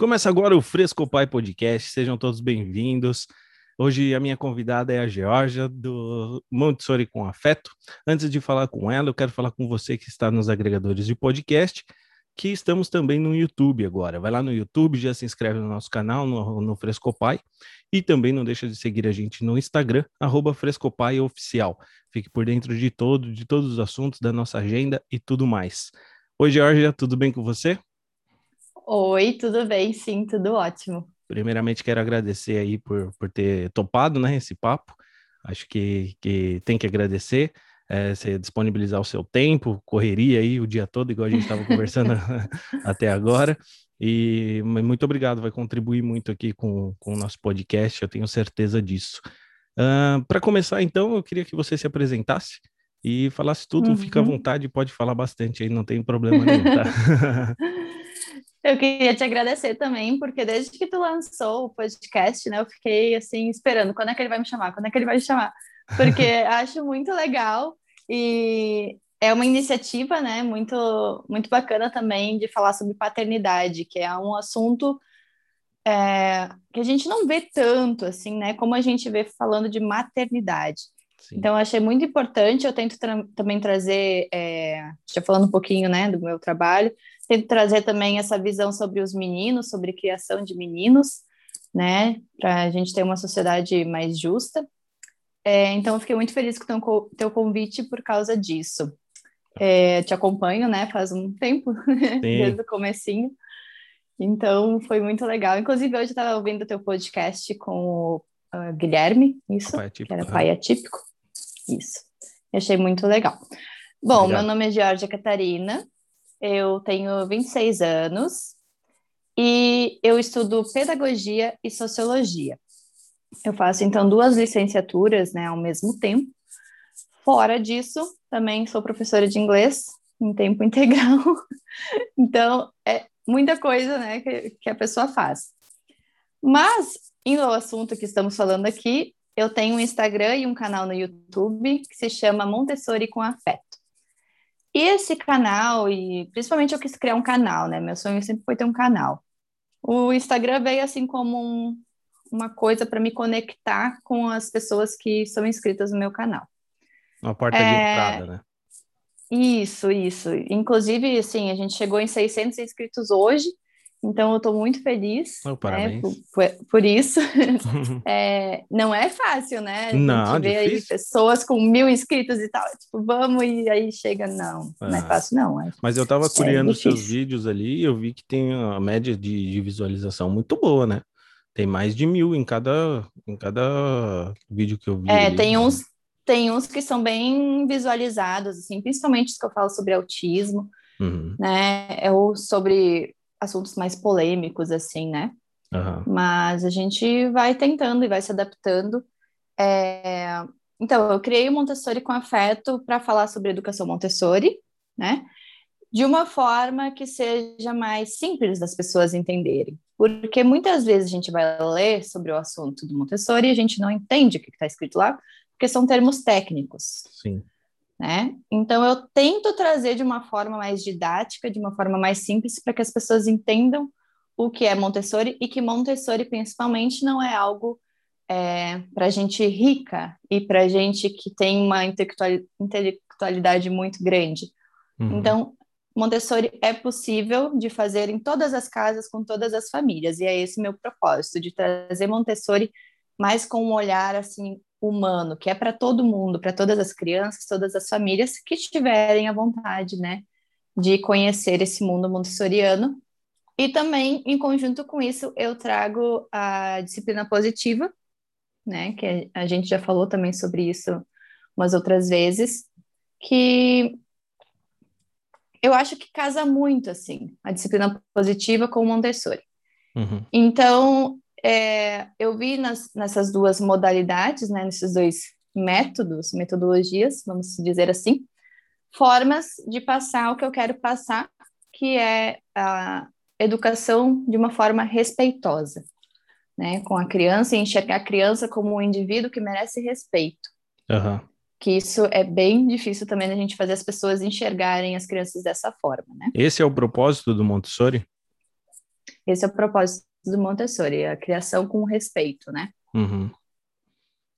Começa agora o Fresco Pai Podcast, sejam todos bem-vindos. Hoje a minha convidada é a Georgia, do Montessori com Afeto. Antes de falar com ela, eu quero falar com você que está nos agregadores de podcast, que estamos também no YouTube agora. Vai lá no YouTube, já se inscreve no nosso canal, no, no Frescopai, e também não deixa de seguir a gente no Instagram, arroba Frescopai Oficial. Fique por dentro de todo, de todos os assuntos da nossa agenda e tudo mais. Oi, Georgia, tudo bem com você? Oi, tudo bem? Sim, tudo ótimo. Primeiramente, quero agradecer aí por, por ter topado né, esse papo. Acho que, que tem que agradecer. É, você disponibilizar o seu tempo, correria aí o dia todo, igual a gente estava conversando até agora. E muito obrigado, vai contribuir muito aqui com, com o nosso podcast, eu tenho certeza disso. Uh, Para começar, então, eu queria que você se apresentasse e falasse tudo, uhum. fica à uhum. vontade, pode falar bastante aí, não tem problema nenhum, tá? Eu queria te agradecer também, porque desde que tu lançou o podcast, né, eu fiquei assim esperando quando é que ele vai me chamar, quando é que ele vai me chamar, porque acho muito legal e é uma iniciativa, né, muito muito bacana também de falar sobre paternidade, que é um assunto é, que a gente não vê tanto assim, né, como a gente vê falando de maternidade. Sim. Então, eu achei muito importante. Eu tento tra também trazer, é, já falando um pouquinho, né, do meu trabalho, tento trazer também essa visão sobre os meninos, sobre criação de meninos, né, para a gente ter uma sociedade mais justa. É, então, eu fiquei muito feliz com o teu convite por causa disso. É, te acompanho, né, faz um tempo, desde o comecinho. Então, foi muito legal. Inclusive, hoje eu estava ouvindo o teu podcast com o uh, Guilherme, isso, pai que era pai atípico. Isso. Eu achei muito legal. Bom, Obrigado. meu nome é Georgia Catarina, eu tenho 26 anos e eu estudo pedagogia e sociologia. Eu faço então duas licenciaturas, né, ao mesmo tempo. Fora disso, também sou professora de inglês em tempo integral. então, é muita coisa, né, que, que a pessoa faz. Mas, indo ao assunto que estamos falando aqui, eu tenho um Instagram e um canal no YouTube que se chama Montessori com Afeto. Esse canal, e principalmente eu quis criar um canal, né? Meu sonho sempre foi ter um canal. O Instagram veio assim como um, uma coisa para me conectar com as pessoas que são inscritas no meu canal. Uma porta é... de entrada, né? Isso, isso. Inclusive, assim, a gente chegou em 600 inscritos hoje, então, eu estou muito feliz oh, né, por, por, por, isso. é, não é fácil, né? Não, vê aí pessoas com mil inscritos e tal, tipo, vamos e aí chega, não, ah. não é ah. fácil, não. É, Mas eu estava é curiando seus vídeos ali e eu vi que tem a média de, de, visualização muito boa, né? Tem mais de mil em cada, em cada vídeo que eu vi. É, ali. tem uns, tem uns que são bem visualizados, assim, principalmente os que eu falo sobre autismo, uhum. né? Ou sobre assuntos mais polêmicos, assim, né? Uhum. Mas a gente vai tentando e vai se adaptando. É... Então, eu criei o Montessori com Afeto para falar sobre educação Montessori, né? De uma forma que seja mais simples das pessoas entenderem. Porque muitas vezes a gente vai ler sobre o assunto do Montessori e a gente não entende o que está escrito lá, porque são termos técnicos. Sim né? Então eu tento trazer de uma forma mais didática, de uma forma mais simples, para que as pessoas entendam o que é Montessori e que Montessori principalmente não é algo é, para gente rica e para gente que tem uma intelectualidade muito grande. Uhum. Então Montessori é possível de fazer em todas as casas com todas as famílias e é esse meu propósito de trazer Montessori mais com um olhar assim humano, que é para todo mundo, para todas as crianças, todas as famílias que tiverem a vontade, né, de conhecer esse mundo montessoriano. E também, em conjunto com isso, eu trago a disciplina positiva, né, que a gente já falou também sobre isso umas outras vezes, que eu acho que casa muito, assim, a disciplina positiva com o Montessori. Uhum. Então, é, eu vi nas, nessas duas modalidades, né, nesses dois métodos, metodologias, vamos dizer assim, formas de passar o que eu quero passar, que é a educação de uma forma respeitosa, né, com a criança e enxergar a criança como um indivíduo que merece respeito. Uhum. Que isso é bem difícil também a gente fazer as pessoas enxergarem as crianças dessa forma, né? Esse é o propósito do Montessori? Esse é o propósito do Montessori, a criação com respeito, né? Uhum.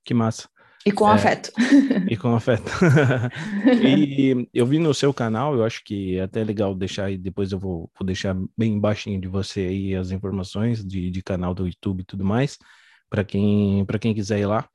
Que massa. E com é, afeto. E com afeto. e eu vi no seu canal, eu acho que é até legal deixar aí, depois eu vou, vou deixar bem baixinho de você aí as informações de, de canal do YouTube e tudo mais, para quem, quem quiser ir lá.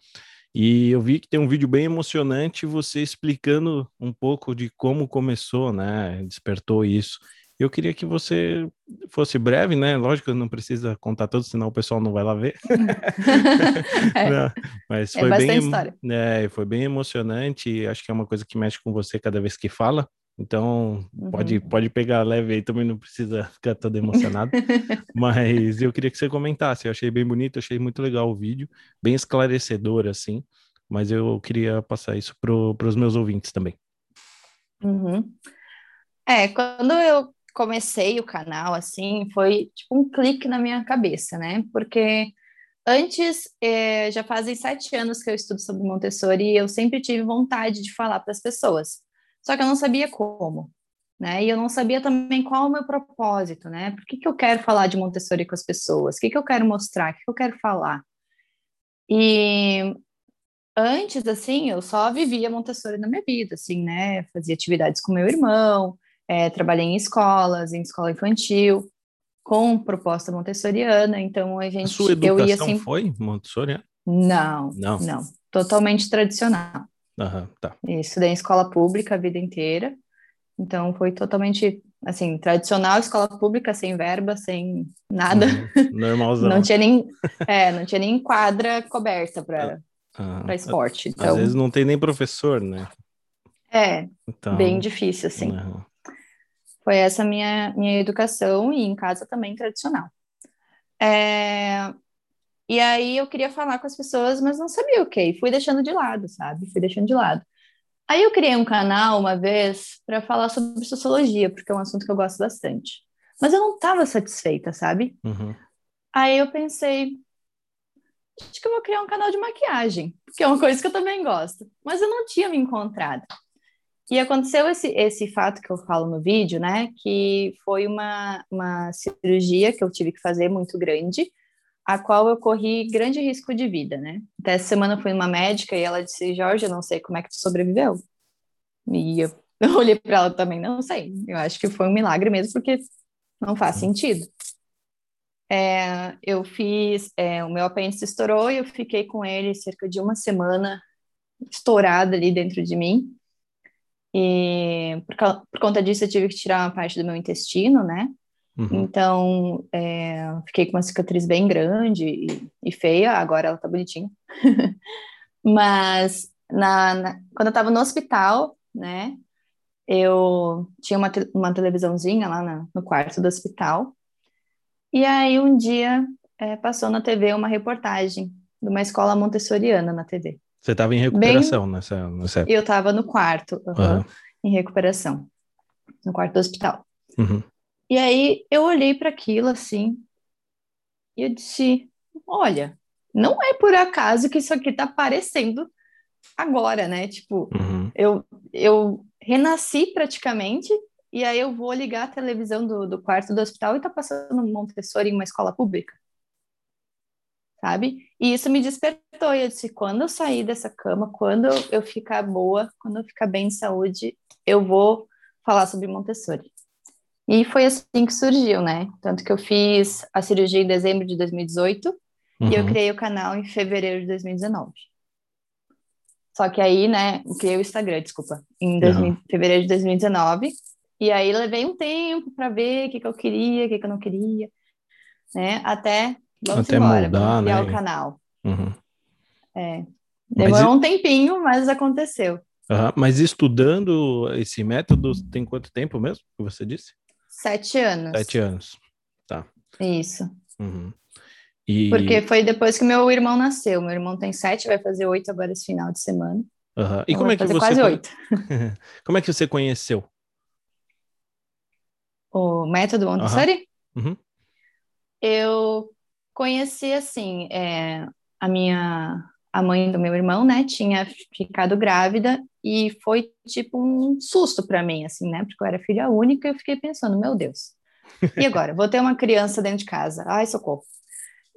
E eu vi que tem um vídeo bem emocionante você explicando um pouco de como começou, né? Despertou isso. Eu queria que você fosse breve, né? Lógico, não precisa contar tudo, senão o pessoal não vai lá ver. é. não, mas é foi é bem, história. É, foi bem emocionante. Acho que é uma coisa que mexe com você cada vez que fala. Então, uhum. pode, pode pegar leve aí, também não precisa ficar todo emocionado. Mas eu queria que você comentasse. Eu achei bem bonito, achei muito legal o vídeo, bem esclarecedor, assim. Mas eu queria passar isso para os meus ouvintes também. Uhum. É, quando eu comecei o canal, assim, foi tipo um clique na minha cabeça, né? Porque antes, é, já fazem sete anos que eu estudo sobre Montessori e eu sempre tive vontade de falar para as pessoas. Só que eu não sabia como, né? E eu não sabia também qual é o meu propósito, né? Por que, que eu quero falar de Montessori com as pessoas? O que, que eu quero mostrar? O que, que eu quero falar? E antes, assim, eu só vivia Montessori na minha vida, assim, né? Fazia atividades com meu irmão, é, trabalhei em escolas, em escola infantil, com proposta montessoriana, então a gente... A sua educação eu ia, assim, foi montessoriana? Não, não, não, totalmente tradicional. Aham, tá. Estudei em escola pública a vida inteira, então foi totalmente, assim, tradicional, escola pública, sem verba, sem nada. Uhum, normalzão. não tinha nem, é, não tinha nem quadra coberta para ah, para esporte. Então, às vezes não tem nem professor, né? É, então, bem difícil, assim. Uhum. Foi essa minha, minha educação e em casa também tradicional. É... E aí eu queria falar com as pessoas, mas não sabia o que, fui deixando de lado, sabe? Fui deixando de lado. Aí eu criei um canal uma vez para falar sobre sociologia, porque é um assunto que eu gosto bastante. Mas eu não estava satisfeita, sabe? Uhum. Aí eu pensei, acho que eu vou criar um canal de maquiagem, que é uma coisa que eu também gosto. Mas eu não tinha me encontrado. E aconteceu esse, esse fato que eu falo no vídeo, né? Que foi uma, uma cirurgia que eu tive que fazer muito grande, a qual eu corri grande risco de vida, né? Até essa semana eu fui numa médica e ela disse: Jorge, eu não sei como é que tu sobreviveu. E eu, olhei para ela também, não sei. Eu acho que foi um milagre mesmo, porque não faz sentido. É, eu fiz, é, o meu apêndice estourou e eu fiquei com ele cerca de uma semana estourada ali dentro de mim. E por, por, conta disso eu tive que tirar uma parte do meu intestino, né? Uhum. Então, é, fiquei com uma cicatriz bem grande e, e feia, agora ela tá bonitinha. Mas na, na, quando eu tava no hospital, né? Eu tinha uma, te, uma televisãozinha lá na, no quarto do hospital. E aí um dia é, passou na TV uma reportagem de uma escola montessoriana na TV. Você estava em recuperação Bem, nessa, nessa época? Eu estava no quarto, uhum, uhum. em recuperação, no quarto do hospital. Uhum. E aí eu olhei para aquilo assim, e eu disse: olha, não é por acaso que isso aqui está aparecendo agora, né? Tipo, uhum. eu, eu renasci praticamente, e aí eu vou ligar a televisão do, do quarto do hospital e está passando Montessori em uma escola pública sabe? E isso me despertou. E eu disse: quando eu sair dessa cama, quando eu ficar boa, quando eu ficar bem de saúde, eu vou falar sobre Montessori. E foi assim que surgiu, né? Tanto que eu fiz a cirurgia em dezembro de 2018 uhum. e eu uhum. criei o canal em fevereiro de 2019. Só que aí, né, eu criei o Instagram, desculpa, em uhum. fevereiro de 2019. E aí levei um tempo para ver o que, que eu queria, o que, que eu não queria, né? Até Vamos Até embora, mudar, né? o canal. Uhum. É. Demorou mas... um tempinho, mas aconteceu. Uhum. Mas estudando esse método tem quanto tempo mesmo que você disse? Sete anos. Sete anos, tá. Isso. Uhum. E... Porque foi depois que meu irmão nasceu. Meu irmão tem sete, vai fazer oito agora esse final de semana. Uhum. E como é que você quase oito. como é que você conheceu? O método Montessori? Uhum. Eu conheci assim, é, a minha a mãe do meu irmão, né, tinha ficado grávida e foi tipo um susto para mim, assim, né, porque eu era filha única e eu fiquei pensando, meu Deus, E agora? Vou ter uma criança dentro de casa. Ai, socorro.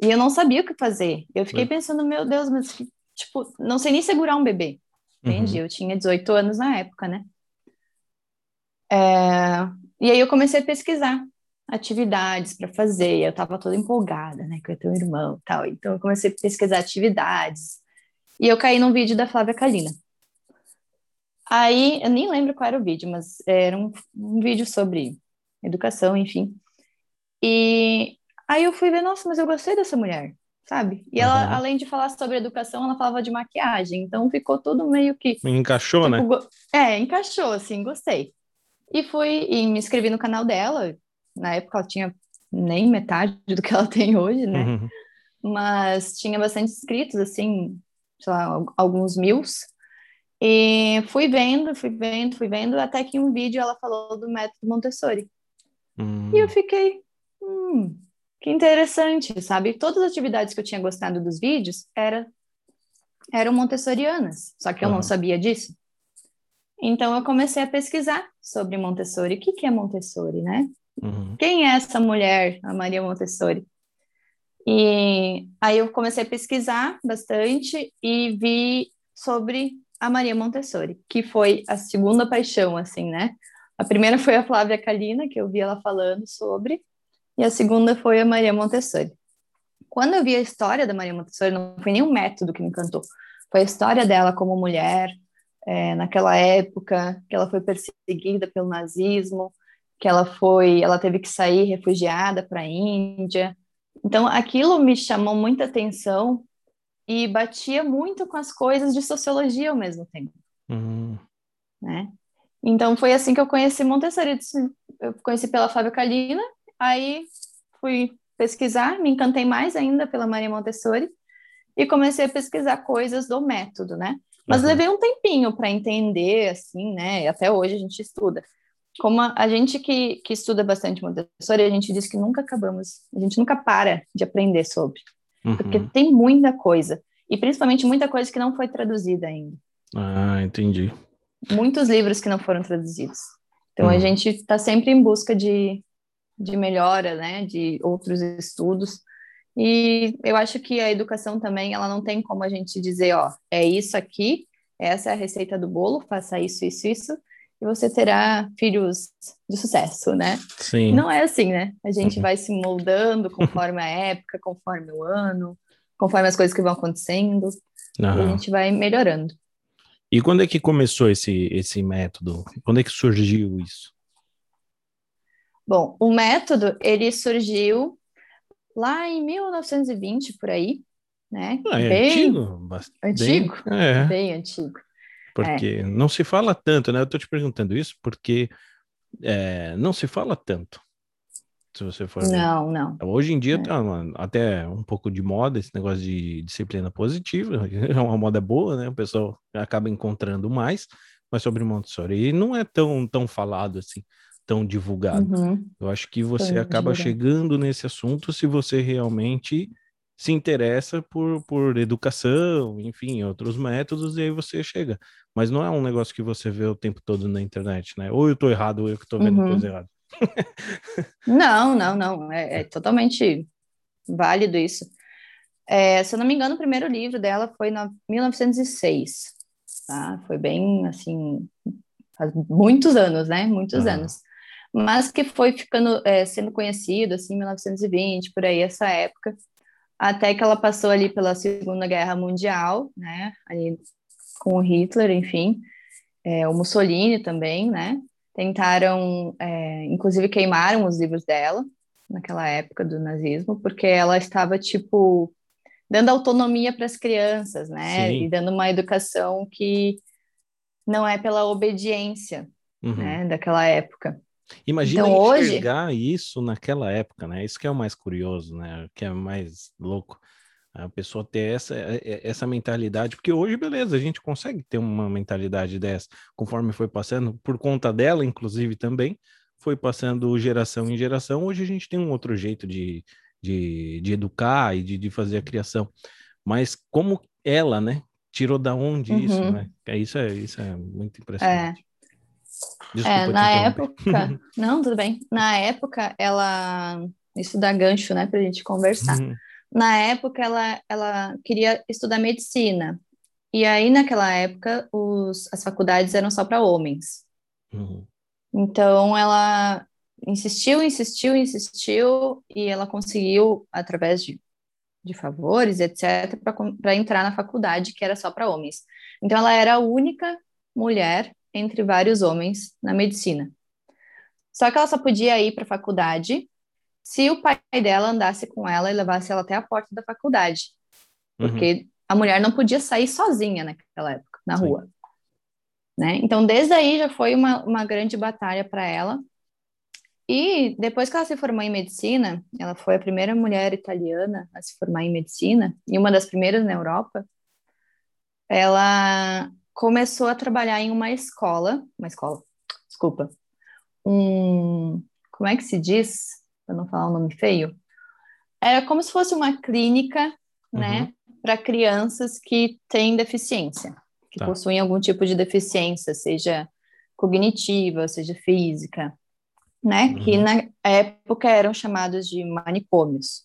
E eu não sabia o que fazer. Eu fiquei pensando, meu Deus, mas tipo, não sei nem segurar um bebê. Entendi. Uhum. Eu tinha 18 anos na época, né? É... E aí eu comecei a pesquisar atividades para fazer. Eu estava toda empolgada, né? Que eu tenho um irmão e tal. Então eu comecei a pesquisar atividades. E eu caí num vídeo da Flávia Kalina. Aí, eu nem lembro qual era o vídeo, mas era um, um vídeo sobre educação, enfim. E aí eu fui ver, nossa, mas eu gostei dessa mulher, sabe? E ela, uhum. além de falar sobre educação, ela falava de maquiagem, então ficou tudo meio que. Encaixou, tipo, né? É, encaixou, assim, gostei. E fui e me inscrevi no canal dela. Na época ela tinha nem metade do que ela tem hoje, né? Uhum. Mas tinha bastante inscritos, assim, sei lá, alguns mil. E fui vendo, fui vendo, fui vendo, até que em um vídeo ela falou do método Montessori. Hum. E eu fiquei, hum, que interessante, sabe? Todas as atividades que eu tinha gostado dos vídeos era, eram montessorianas, só que eu uhum. não sabia disso. Então eu comecei a pesquisar sobre Montessori. O que, que é Montessori, né? Uhum. Quem é essa mulher, a Maria Montessori? E aí eu comecei a pesquisar bastante e vi sobre a Maria Montessori, que foi a segunda paixão, assim, né? A primeira foi a Flávia Kalina, que eu vi ela falando sobre, e a segunda foi a Maria Montessori. Quando eu vi a história da Maria Montessori, não foi nenhum método que me encantou, foi a história dela como mulher, é, naquela época, que ela foi perseguida pelo nazismo, que ela foi, ela teve que sair refugiada para a Índia. Então, aquilo me chamou muita atenção e batia muito com as coisas de sociologia ao mesmo tempo. Uhum. Né? Então foi assim que eu conheci Montessori. Eu conheci pela Fábio Kalina, aí fui pesquisar, me encantei mais ainda pela Maria Montessori e comecei a pesquisar coisas do método, né? Mas uhum. levei um tempinho para entender, assim, né? Até hoje a gente estuda. Como a, a, gente que, que estuda bastante Montessori, a gente diz que nunca acabamos, a gente nunca para de aprender sobre. Uhum. Porque tem muita coisa. E principalmente muita coisa que não foi traduzida ainda. Ah, entendi. Muitos livros que não foram traduzidos. Então uhum. a gente está sempre em busca de, de melhora, né? De outros estudos. E eu acho que a educação também, ela não tem como a gente dizer, ó, é isso aqui, essa é a receita do bolo, faça isso, isso, isso, e você terá filhos de sucesso, né? Sim. Não é assim, né? A gente uhum. vai se moldando conforme a época, conforme o ano, conforme as coisas que vão acontecendo, uhum. e a gente vai melhorando. E quando é que começou esse, esse método? Quando é que surgiu isso? Bom, o método, ele surgiu lá em 1920, por aí, né? Ah, é bem antigo? Antigo? Bem, é. bem antigo. Porque é. não se fala tanto, né? Eu tô te perguntando isso porque é, não se fala tanto. Se você for. Não, ver. não. Hoje em dia é. tá uma, até um pouco de moda esse negócio de disciplina positiva. É uma moda boa, né? O pessoal acaba encontrando mais, mas sobre Montessori e não é tão, tão falado assim, tão divulgado. Uhum. Eu acho que você acaba chegando nesse assunto se você realmente se interessa por, por educação, enfim, outros métodos, e aí você chega. Mas não é um negócio que você vê o tempo todo na internet, né? Ou eu tô errado, ou eu que tô vendo uhum. coisa errada. não, não, não. É, é, totalmente válido isso. É, se eu não me engano, o primeiro livro dela foi em 1906. Tá? Foi bem, assim, faz muitos anos, né? Muitos uhum. anos. Mas que foi ficando, é, sendo conhecido, assim, em 1920, por aí, essa época até que ela passou ali pela Segunda Guerra Mundial, né, ali com o Hitler, enfim, é, o Mussolini também, né, tentaram, é, inclusive queimaram os livros dela naquela época do nazismo, porque ela estava, tipo, dando autonomia para as crianças, né, Sim. e dando uma educação que não é pela obediência, uhum. né, daquela época. Imagina então, enxergar hoje... isso naquela época, né? Isso que é o mais curioso, né? Que é mais louco. A pessoa ter essa, é, é, essa mentalidade, porque hoje, beleza, a gente consegue ter uma mentalidade dessa, conforme foi passando, por conta dela, inclusive, também, foi passando geração em geração. Hoje a gente tem um outro jeito de, de, de educar e de, de fazer a criação. Mas como ela, né, tirou da onde uhum. isso, né? Isso é, isso é muito impressionante. É. Desculpa é, na época, não, tudo bem. Na época, ela, isso dá gancho, né, para a gente conversar. Uhum. Na época, ela, ela queria estudar medicina. E aí, naquela época, os, as faculdades eram só para homens. Uhum. Então, ela insistiu, insistiu, insistiu, e ela conseguiu, através de, de favores, etc., para entrar na faculdade, que era só para homens. Então, ela era a única mulher entre vários homens na medicina. Só que ela só podia ir para a faculdade se o pai dela andasse com ela e levasse ela até a porta da faculdade. Uhum. Porque uhum. a mulher não podia sair sozinha naquela época, na Sim. rua. Né? Então, desde aí já foi uma, uma grande batalha para ela. E depois que ela se formou em medicina, ela foi a primeira mulher italiana a se formar em medicina, e uma das primeiras na Europa, ela começou a trabalhar em uma escola, uma escola, desculpa, um, como é que se diz, para não falar um nome feio? Era como se fosse uma clínica, né, uhum. para crianças que têm deficiência, que tá. possuem algum tipo de deficiência, seja cognitiva, seja física, né, uhum. que na época eram chamados de manicômios,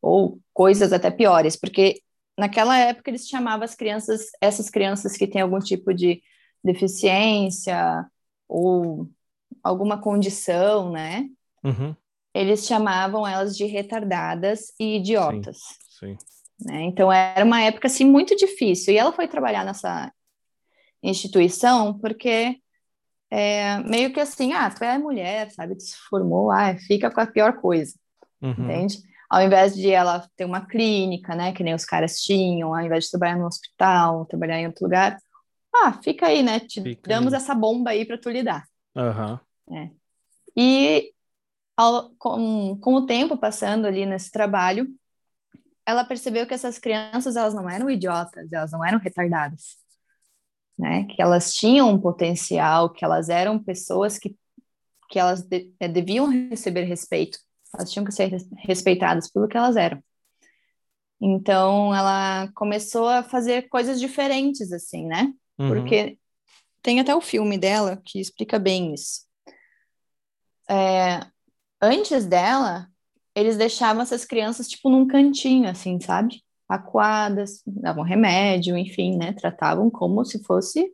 ou coisas até piores, porque naquela época eles chamavam as crianças, essas crianças que têm algum tipo de deficiência ou alguma condição, né? Uhum. Eles chamavam elas de retardadas e idiotas. Sim, sim. Né? Então era uma época assim muito difícil. E ela foi trabalhar nessa instituição porque é, meio que assim, ah, tu é mulher, sabe? Tu se formou, ah, fica com a pior coisa, uhum. entende? Ao invés de ela ter uma clínica, né, que nem os caras tinham, ao invés de trabalhar no hospital, trabalhar em outro lugar, ah, fica aí, né, te fica damos aí. essa bomba aí para tu lidar. Uhum. É. E ao, com, com o tempo passando ali nesse trabalho, ela percebeu que essas crianças, elas não eram idiotas, elas não eram retardadas, né, que elas tinham um potencial, que elas eram pessoas que, que elas de, é, deviam receber respeito, elas tinham que ser respeitadas pelo que elas eram. Então, ela começou a fazer coisas diferentes, assim, né? Uhum. Porque tem até o filme dela que explica bem isso. É, antes dela, eles deixavam essas crianças, tipo, num cantinho, assim, sabe? Acuadas, davam remédio, enfim, né? Tratavam como se fosse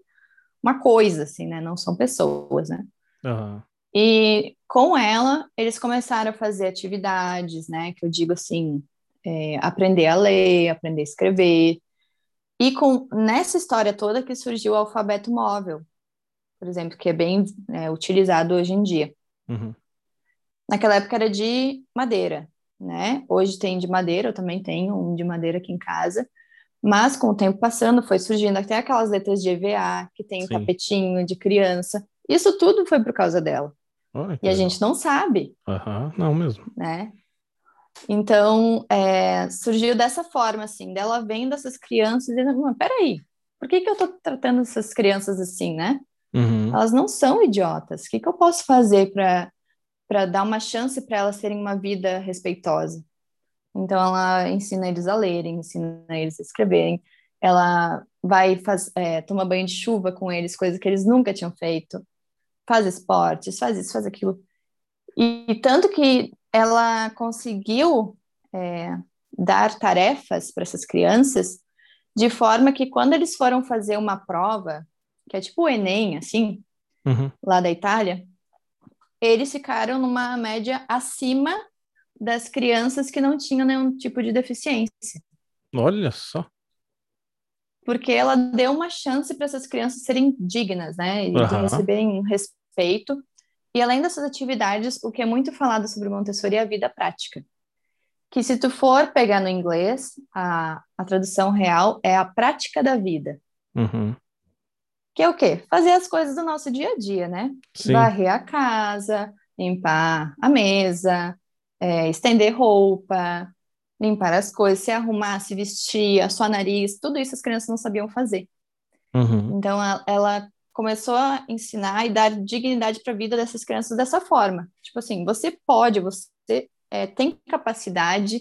uma coisa, assim, né? Não são pessoas, né? Uhum. E com ela, eles começaram a fazer atividades, né? Que eu digo assim, é, aprender a ler, aprender a escrever. E com nessa história toda que surgiu o alfabeto móvel, por exemplo, que é bem é, utilizado hoje em dia. Uhum. Naquela época era de madeira, né? Hoje tem de madeira, eu também tenho um de madeira aqui em casa. Mas com o tempo passando, foi surgindo até aquelas letras de EVA, que tem o tapetinho de criança. Isso tudo foi por causa dela e a gente não sabe. Uhum, não mesmo. Né? Então, é, surgiu dessa forma, assim, dela vendo essas crianças e dizendo, peraí, por que, que eu tô tratando essas crianças assim, né? Uhum. Elas não são idiotas. O que, que eu posso fazer para dar uma chance para elas terem uma vida respeitosa? Então, ela ensina eles a lerem, ensina eles a escreverem, ela vai faz, é, tomar banho de chuva com eles, coisa que eles nunca tinham feito faz esportes, faz isso, faz aquilo. E, e tanto que ela conseguiu é, dar tarefas para essas crianças de forma que quando eles foram fazer uma prova, que é tipo o Enem, assim, uhum. lá da Itália, eles ficaram numa média acima das crianças que não tinham nenhum tipo de deficiência. Olha só porque ela deu uma chance para essas crianças serem dignas, né, e uhum. receberem respeito. E além dessas atividades, o que é muito falado sobre Montessori é a vida prática. Que se tu for pegar no inglês, a, a tradução real é a prática da vida. Uhum. Que é o quê? Fazer as coisas do nosso dia a dia, né? Sim. Varrer a casa, limpar a mesa, é, estender roupa, limpar as coisas, se arrumar, se vestir, a sua nariz, tudo isso as crianças não sabiam fazer. Uhum. Então, ela começou a ensinar e dar dignidade para a vida dessas crianças dessa forma. Tipo assim, você pode, você é, tem capacidade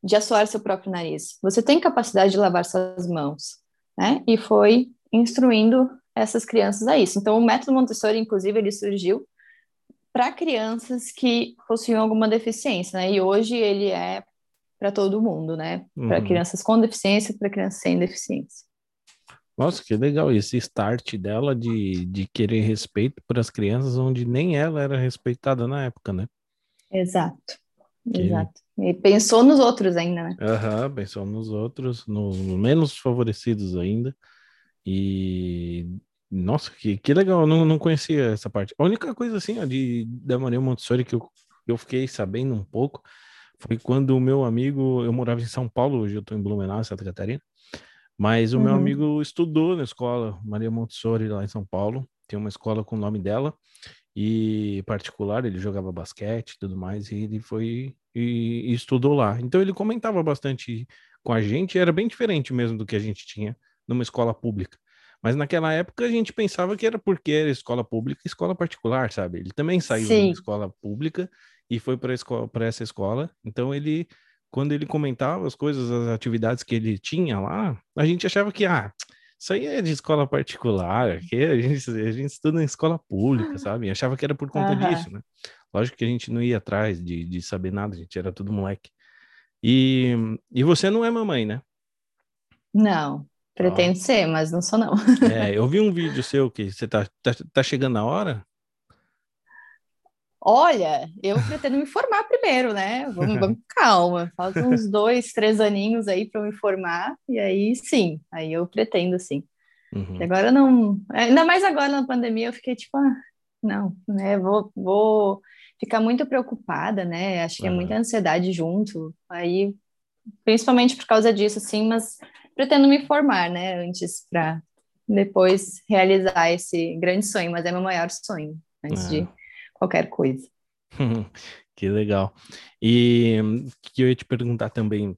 de assoar seu próprio nariz, você tem capacidade de lavar suas mãos, né? E foi instruindo essas crianças a isso. Então, o método Montessori, inclusive, ele surgiu para crianças que possuíam alguma deficiência, né? E hoje ele é para todo mundo, né? Para Uhum. crianças com deficiência, para crianças sem deficiência. Nossa, que legal esse start dela de, de querer respeito para as crianças, onde nem ela era respeitada na época, né? Exato. Que- Exato. E pensou nos outros ainda, né? Aham, pensou nos outros, nos menos favorecidos ainda. E nossa, que, que legal, eu não, não conhecia essa parte. A única coisa assim, ó, de, da Maria Montessori que eu, eu fiquei sabendo um pouco foi quando o meu amigo, eu morava em São Paulo, hoje eu estou em Blumenau, Santa Catarina, mas o meu Uhum. amigo estudou na escola Maria Montessori lá em São Paulo, tem uma escola com o nome dela, e particular, ele jogava basquete e tudo mais, e ele foi e, e estudou lá. Então ele comentava bastante com a gente, era bem diferente mesmo do que a gente tinha numa escola pública. Mas naquela época a gente pensava que era porque era escola pública e escola particular, sabe? Ele também saiu Sim. da escola pública e foi para escola, para essa escola. Então ele, quando ele comentava as coisas, as atividades que ele tinha lá, a gente achava que ah, isso aí é de escola particular, aqui a gente, a gente estuda em escola pública, sabe? E achava que era por conta Aham. disso, né? Lógico que a gente não ia atrás de, de saber nada, a gente era tudo moleque. E, e você não é mamãe, né? Não, pretendo ser, mas não sou não. É, eu vi um vídeo seu que você tá, tá, tá chegando a hora? Olha, eu pretendo me formar primeiro, né? Vamos, vamos calma. Falta uns dois, três aninhos aí para me formar, e aí sim, aí eu pretendo sim. Uhum. Agora não. Ainda mais agora na pandemia, eu fiquei tipo, ah, não, né? Vou, vou ficar muito preocupada, né? Acho que é muita ansiedade junto. Aí, principalmente por causa disso, assim, mas pretendo me formar, né? Antes para depois realizar esse grande sonho, mas é meu maior sonho, antes de qualquer coisa. Que legal. E que eu ia te perguntar também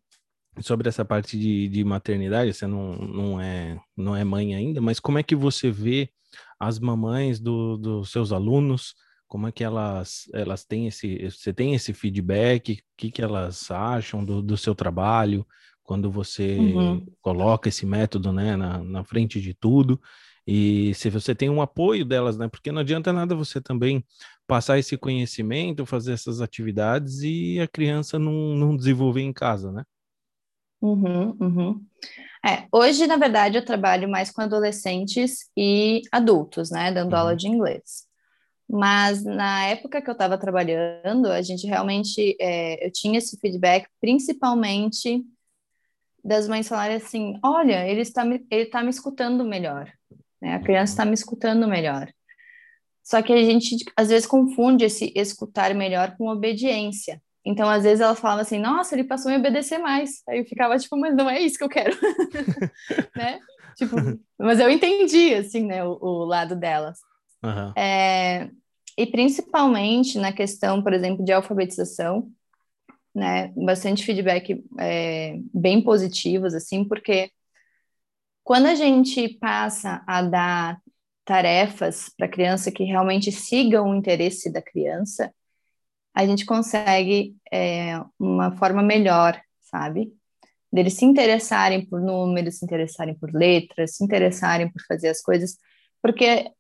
sobre essa parte de, de maternidade, você não, não, é, não é mãe ainda, mas como é que você vê as mamães do, dos seus alunos? Como é que elas, elas têm esse, você tem esse feedback? O que, que elas acham do, do seu trabalho quando você Uhum. coloca esse método, né, na, na frente de tudo? E se você tem um apoio delas, né? Porque não adianta nada você também passar esse conhecimento, fazer essas atividades e a criança não, não desenvolver em casa, né? Uhum, uhum. É, hoje, na verdade, eu trabalho mais com adolescentes e adultos, né, dando aula Uhum. de inglês. Mas na época que eu estava trabalhando, a gente realmente, é, eu tinha esse feedback, principalmente das mães falarem assim: olha, ele está me, ele está me escutando melhor, né? A criança está me escutando melhor. Só que a gente às vezes confunde esse escutar melhor com obediência. Então, às vezes ela falava assim: nossa, ele passou a me obedecer mais. Aí eu ficava tipo, mas não é isso que eu quero, né? Tipo, mas eu entendi, assim, né, o, o lado delas. Aham. É, e principalmente na questão, por exemplo, de alfabetização, né, bastante feedback é, bem positivos, assim, porque quando a gente passa a dar tarefas para a criança que realmente sigam o interesse da criança, a gente consegue é, uma forma melhor, sabe? Deles se interessarem por números, se interessarem por letras, se interessarem por fazer as coisas, porque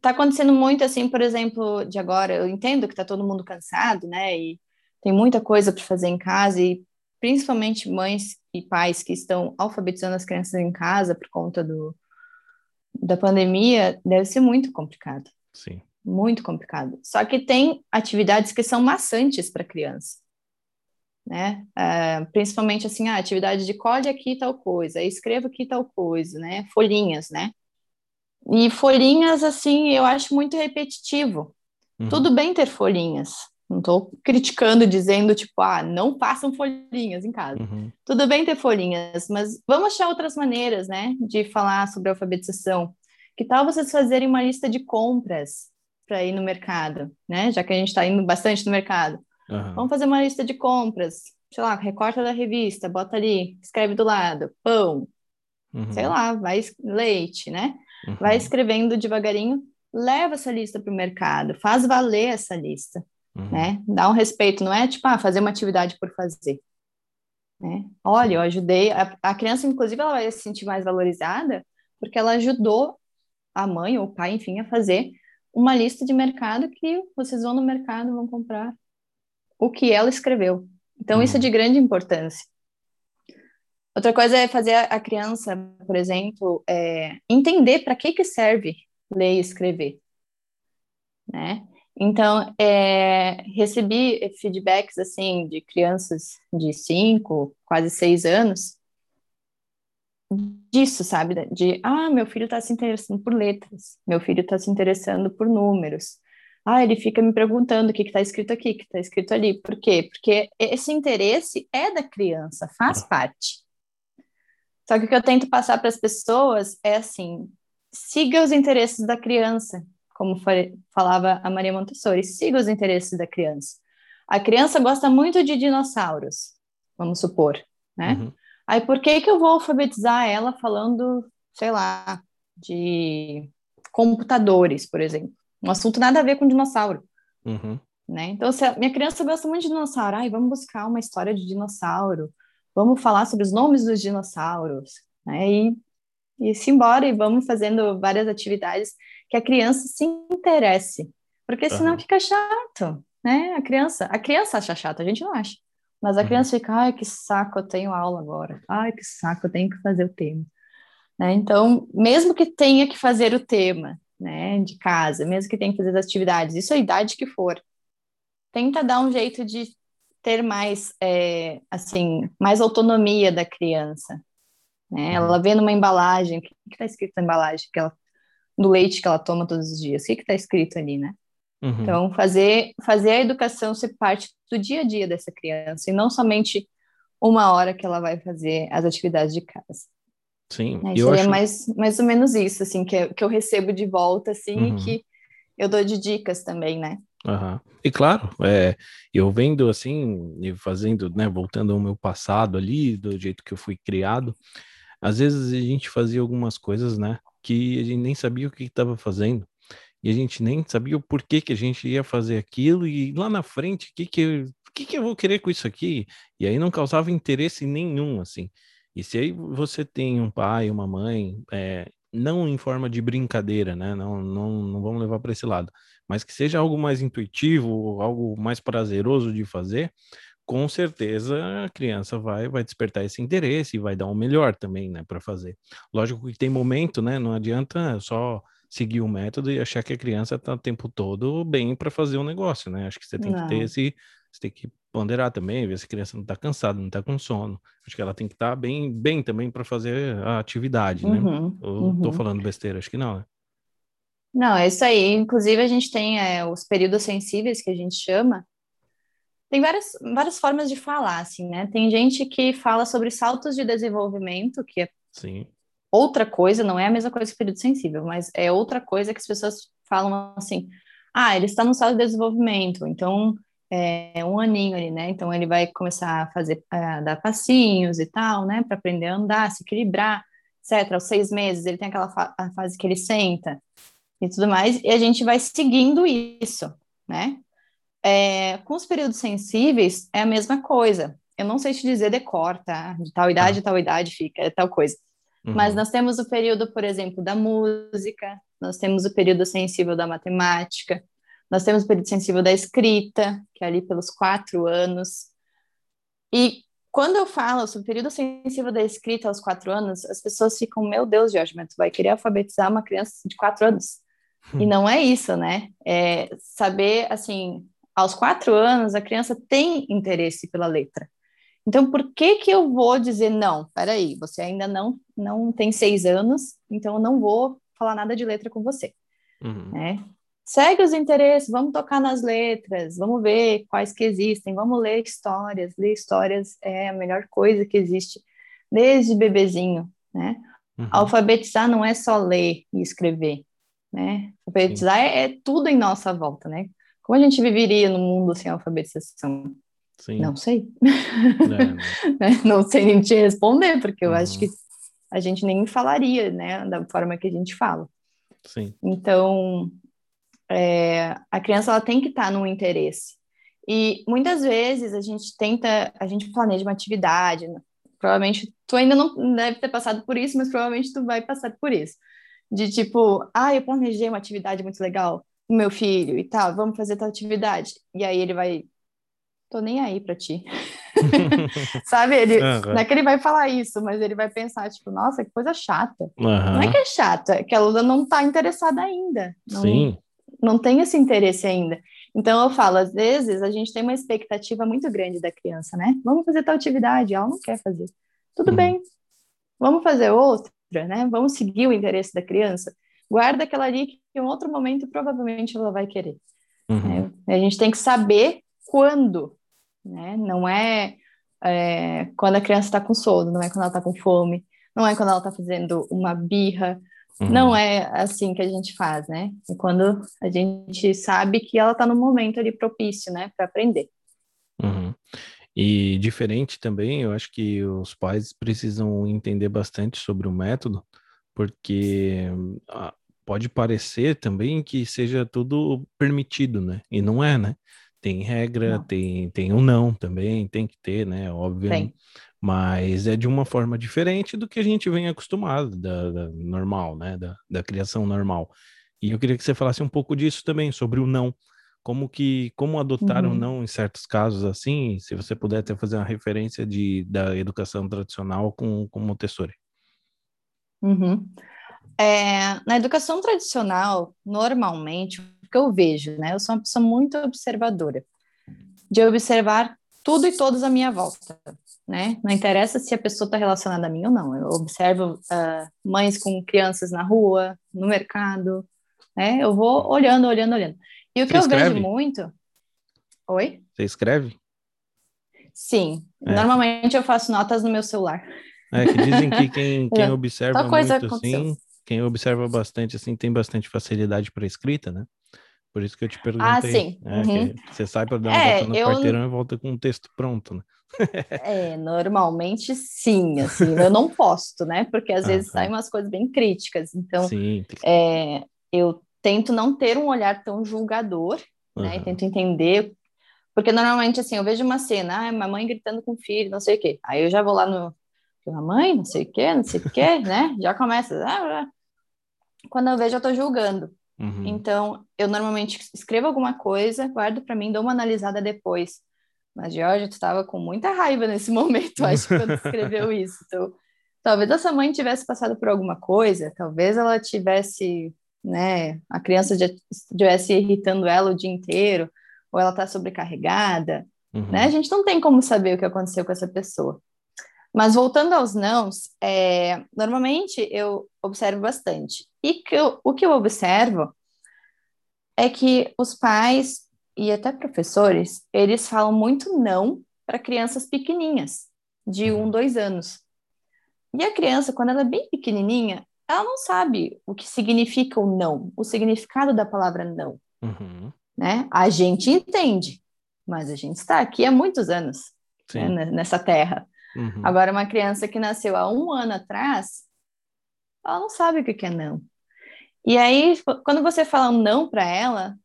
tá acontecendo muito assim, por exemplo, de agora, eu entendo que tá todo mundo cansado, né? E tem muita coisa para fazer em casa e principalmente mães e pais que estão alfabetizando as crianças em casa por conta do da pandemia, deve ser muito complicado, Sim. muito complicado. Só que tem atividades que são maçantes para criança, né? Ah, principalmente assim, a atividade de colhe aqui tal coisa, escreva aqui tal coisa, né? Folhinhas, né? E folhinhas, assim, eu acho muito repetitivo. Uhum. Tudo bem ter folhinhas. Não estou criticando, dizendo, tipo, ah, não façam folhinhas em casa. Uhum. Tudo bem ter folhinhas, mas vamos achar outras maneiras, né, de falar sobre alfabetização. Que tal vocês fazerem uma lista de compras para ir no mercado, né? Já que a gente está indo bastante no mercado. Aham. Vamos fazer uma lista de compras. Sei lá, recorta da revista, bota ali, escreve do lado, pão, Uhum. sei lá, vai leite, né? Uhum. vai escrevendo devagarinho, leva essa lista para o mercado, faz valer essa lista, Uhum. né? Dá um respeito, não é tipo, ah, fazer uma atividade por fazer. Né? Olha, eu ajudei, a, a criança, inclusive, ela vai se sentir mais valorizada porque ela ajudou a mãe ou o pai, enfim, a fazer uma lista de mercado que vocês vão no mercado vão comprar o que ela escreveu. Então, uhum. isso é de grande importância. Outra coisa é fazer a criança, por exemplo, é, entender para que, que serve ler e escrever, né? Então, é, recebi feedbacks, assim, de crianças de 5, quase 6 anos, disso, sabe? De, ah, meu filho está se interessando por letras, meu filho está se interessando por números. Ah, ele fica me perguntando o que está escrito aqui, o que está escrito ali. Por quê? Porque esse interesse é da criança, faz parte. Só que o que eu tento passar para as pessoas é assim: siga os interesses da criança, como falava a Maria Montessori, siga os interesses da criança. A criança gosta muito de dinossauros, vamos supor, né? Uhum. Aí por que que eu vou alfabetizar ela falando, sei lá, de computadores, por exemplo? Um assunto nada a ver com dinossauro. Uhum. Né? Então, se a minha criança gosta muito de dinossauro, ai, vamos buscar uma história de dinossauro, vamos falar sobre os nomes dos dinossauros, né? E, e se embora e vamos fazendo várias atividades que a criança se interesse, porque senão uhum. fica chato, né? A criança, a criança acha chato, a gente não acha. Mas a uhum. criança fica, ai, que saco, eu tenho aula agora. Ai, que saco, eu tenho que fazer o tema. Né? Então, mesmo que tenha que fazer o tema, né, de casa, mesmo que tenha que fazer as atividades, isso é a idade que for, tenta dar um jeito de ter mais, é, assim, mais autonomia da criança. Né? Uhum. Ela vê numa embalagem, o que está escrito na embalagem que ela, do leite que ela toma todos os dias, o que está escrito ali, né? Uhum. Então, fazer, fazer a educação ser parte do dia a dia dessa criança, e não somente uma hora que ela vai fazer as atividades de casa. Sim, né? eu seria acho... mais, mais ou menos isso, assim, que, eu, que eu recebo de volta, assim, uhum. e que eu dou de dicas também, né? Uhum. E claro, é, eu vendo assim, e fazendo, né, voltando ao meu passado ali, do jeito que eu fui criado, às vezes a gente fazia algumas coisas, né, que a gente nem sabia o que estava fazendo, e a gente nem sabia o porquê que a gente ia fazer aquilo, e lá na frente, o que que, que que eu vou querer com isso aqui? E aí não causava interesse nenhum, assim. E se aí você tem um pai, uma mãe, é, não em forma de brincadeira, né? Não, não, não vamos levar para esse lado, mas que seja algo mais intuitivo, algo mais prazeroso de fazer, com certeza a criança vai, vai despertar esse interesse e vai dar o um melhor também, né, para fazer. Lógico que tem momento, né? Não adianta só seguir o método e achar que a criança está o tempo todo bem para fazer o um negócio, né? Acho que você tem não. que ter esse, você tem que ponderar também, ver se a criança não está cansada, não está com sono. Acho que ela tem que estar tá bem, bem também para fazer a atividade, né? Uhum, estou uhum. falando besteira? Acho que não, né? Não, é isso aí. Inclusive, a gente tem é, os períodos sensíveis, que a gente chama. Tem várias, várias formas de falar, assim, né? Tem gente que fala sobre saltos de desenvolvimento, que é Sim. outra coisa, não é a mesma coisa que período sensível, mas é outra coisa que as pessoas falam assim, ah, ele está no salto de desenvolvimento, então é, um aninho ali, né? Então ele vai começar a fazer, a dar passinhos e tal, né? Para aprender a andar, se equilibrar, etc. Aos seis meses ele tem aquela fa fase que ele senta e tudo mais, e a gente vai seguindo isso, né? É, com os períodos sensíveis é a mesma coisa. Eu não sei te dizer decor, tá? De tal idade, ah. tal idade fica, é tal coisa. Uhum. Mas nós temos o período, por exemplo, da música, nós temos o período sensível da matemática, nós temos o período sensível da escrita, que é ali pelos quatro anos. E quando eu falo sobre o período sensível da escrita aos quatro anos, as pessoas ficam, meu Deus, Jorge, mas tu vai querer alfabetizar uma criança de quatro anos? E não é isso, né? É saber, assim, aos quatro anos, a criança tem interesse pela letra. Então, por que que eu vou dizer, não, peraí, você ainda não, não tem seis anos, então eu não vou falar nada de letra com você, uhum. né? segue os interesses, vamos tocar nas letras, vamos ver quais que existem, vamos ler histórias. Ler histórias é a melhor coisa que existe desde bebezinho, né? Uhum. Alfabetizar não é só ler e escrever, né? Alfabetizar é, é, tudo em nossa volta, né? Como a gente viveria no mundo sem alfabetização? Sim. Não sei. É, não. não sei nem te responder, porque eu uhum. acho que a gente nem falaria, né, da forma que a gente fala. Sim. Então, é, a criança ela tem que estar tá no interesse. E muitas vezes a gente tenta, a gente planeja uma atividade, né? provavelmente tu ainda não deve ter passado por isso, mas provavelmente tu vai passar por isso. De tipo, ah, eu planejei uma atividade muito legal o meu filho e tal, vamos fazer tal atividade. E aí ele vai, tô nem aí para ti. Sabe? Ele, uhum. Não é que ele vai falar isso, mas ele vai pensar, tipo, nossa, que coisa chata. Uhum. Não é que é chata, é que a Lula não tá interessada ainda. Não, Sim. Não tem esse interesse ainda. Então eu falo, às vezes a gente tem uma expectativa muito grande da criança, né? Vamos fazer tal atividade, ela não quer fazer. Tudo uhum. bem, vamos fazer outra, né? Vamos seguir o interesse da criança. Guarda aquela ali que em outro momento provavelmente ela vai querer. Uhum. É, a gente tem que saber quando, né? Não é, é quando a criança está com sono, não é quando ela está com fome, não é quando ela está fazendo uma birra, uhum. não é assim que a gente faz, né? É quando a gente sabe que ela está no momento ali propício, né, para aprender. Uhum. E diferente também, eu acho que os pais precisam entender bastante sobre o método, porque ah, pode parecer também que seja tudo permitido, né? E não é, né? Tem regra, não. tem, tem um não também, tem que ter, né? Óbvio. Tem. Mas é de uma forma diferente do que a gente vem acostumado, da, da normal, né? Da, da criação normal. E eu queria que você falasse um pouco disso também, sobre o não. Como que, como adotar uhum. o não em certos casos assim, se você puder até fazer uma referência de, da educação tradicional com, com Montessori. Uhum. É, na educação tradicional, normalmente, o que eu vejo, né? Eu sou uma pessoa muito observadora, de observar tudo e todos à minha volta, né? Não interessa se a pessoa está relacionada a mim ou não. Eu observo uh, mães com crianças na rua, no mercado, né? Eu vou olhando, olhando, olhando. E o que Você eu escreve? vejo muito. Oi? Você escreve? Sim. É. Normalmente eu faço notas no meu celular. É que dizem que quem, quem observa muito assim quem observa bastante, assim, tem bastante facilidade para escrita, né? Por isso que eu te perguntei. Ah, sim. É, uhum. Você sai para dar uma é, volta no eu... quarteirão e volta com um texto pronto, né? é, normalmente sim, assim, eu não posto, né? Porque às ah, vezes saem umas coisas bem críticas. Então, sim, é, eu tento não ter um olhar tão julgador, uhum. né? E tento entender. Porque normalmente, assim, eu vejo uma cena, ah, mamãe gritando com o filho, não sei o quê. Aí eu já vou lá no. Mamãe, não sei o quê, não sei o quê, né? Já começa. Ah, quando eu vejo, eu estou julgando. Uhum. Então, eu normalmente escrevo alguma coisa, guardo para mim, dou uma analisada depois. Mas, Jorge, tu estava com muita raiva nesse momento, acho, quando escreveu isso. Então, talvez essa mãe tivesse passado por alguma coisa, talvez ela tivesse, né, a criança já estivesse irritando ela o dia inteiro, ou ela está sobrecarregada, uhum. né? A gente não tem como saber o que aconteceu com essa pessoa. Mas voltando aos nãos, é, normalmente eu observo bastante. E que eu, o que eu observo é que os pais e até professores, eles falam muito não para crianças pequenininhas, de um, uhum. dois anos. E a criança, quando ela é bem pequenininha, ela não sabe o que significa o não, o significado da palavra não. Uhum. Né? A gente entende, mas a gente está aqui há muitos anos né, nessa terra. Uhum. Agora, uma criança que nasceu há um ano atrás, ela não sabe o que é não. E aí, quando você fala um não para ela,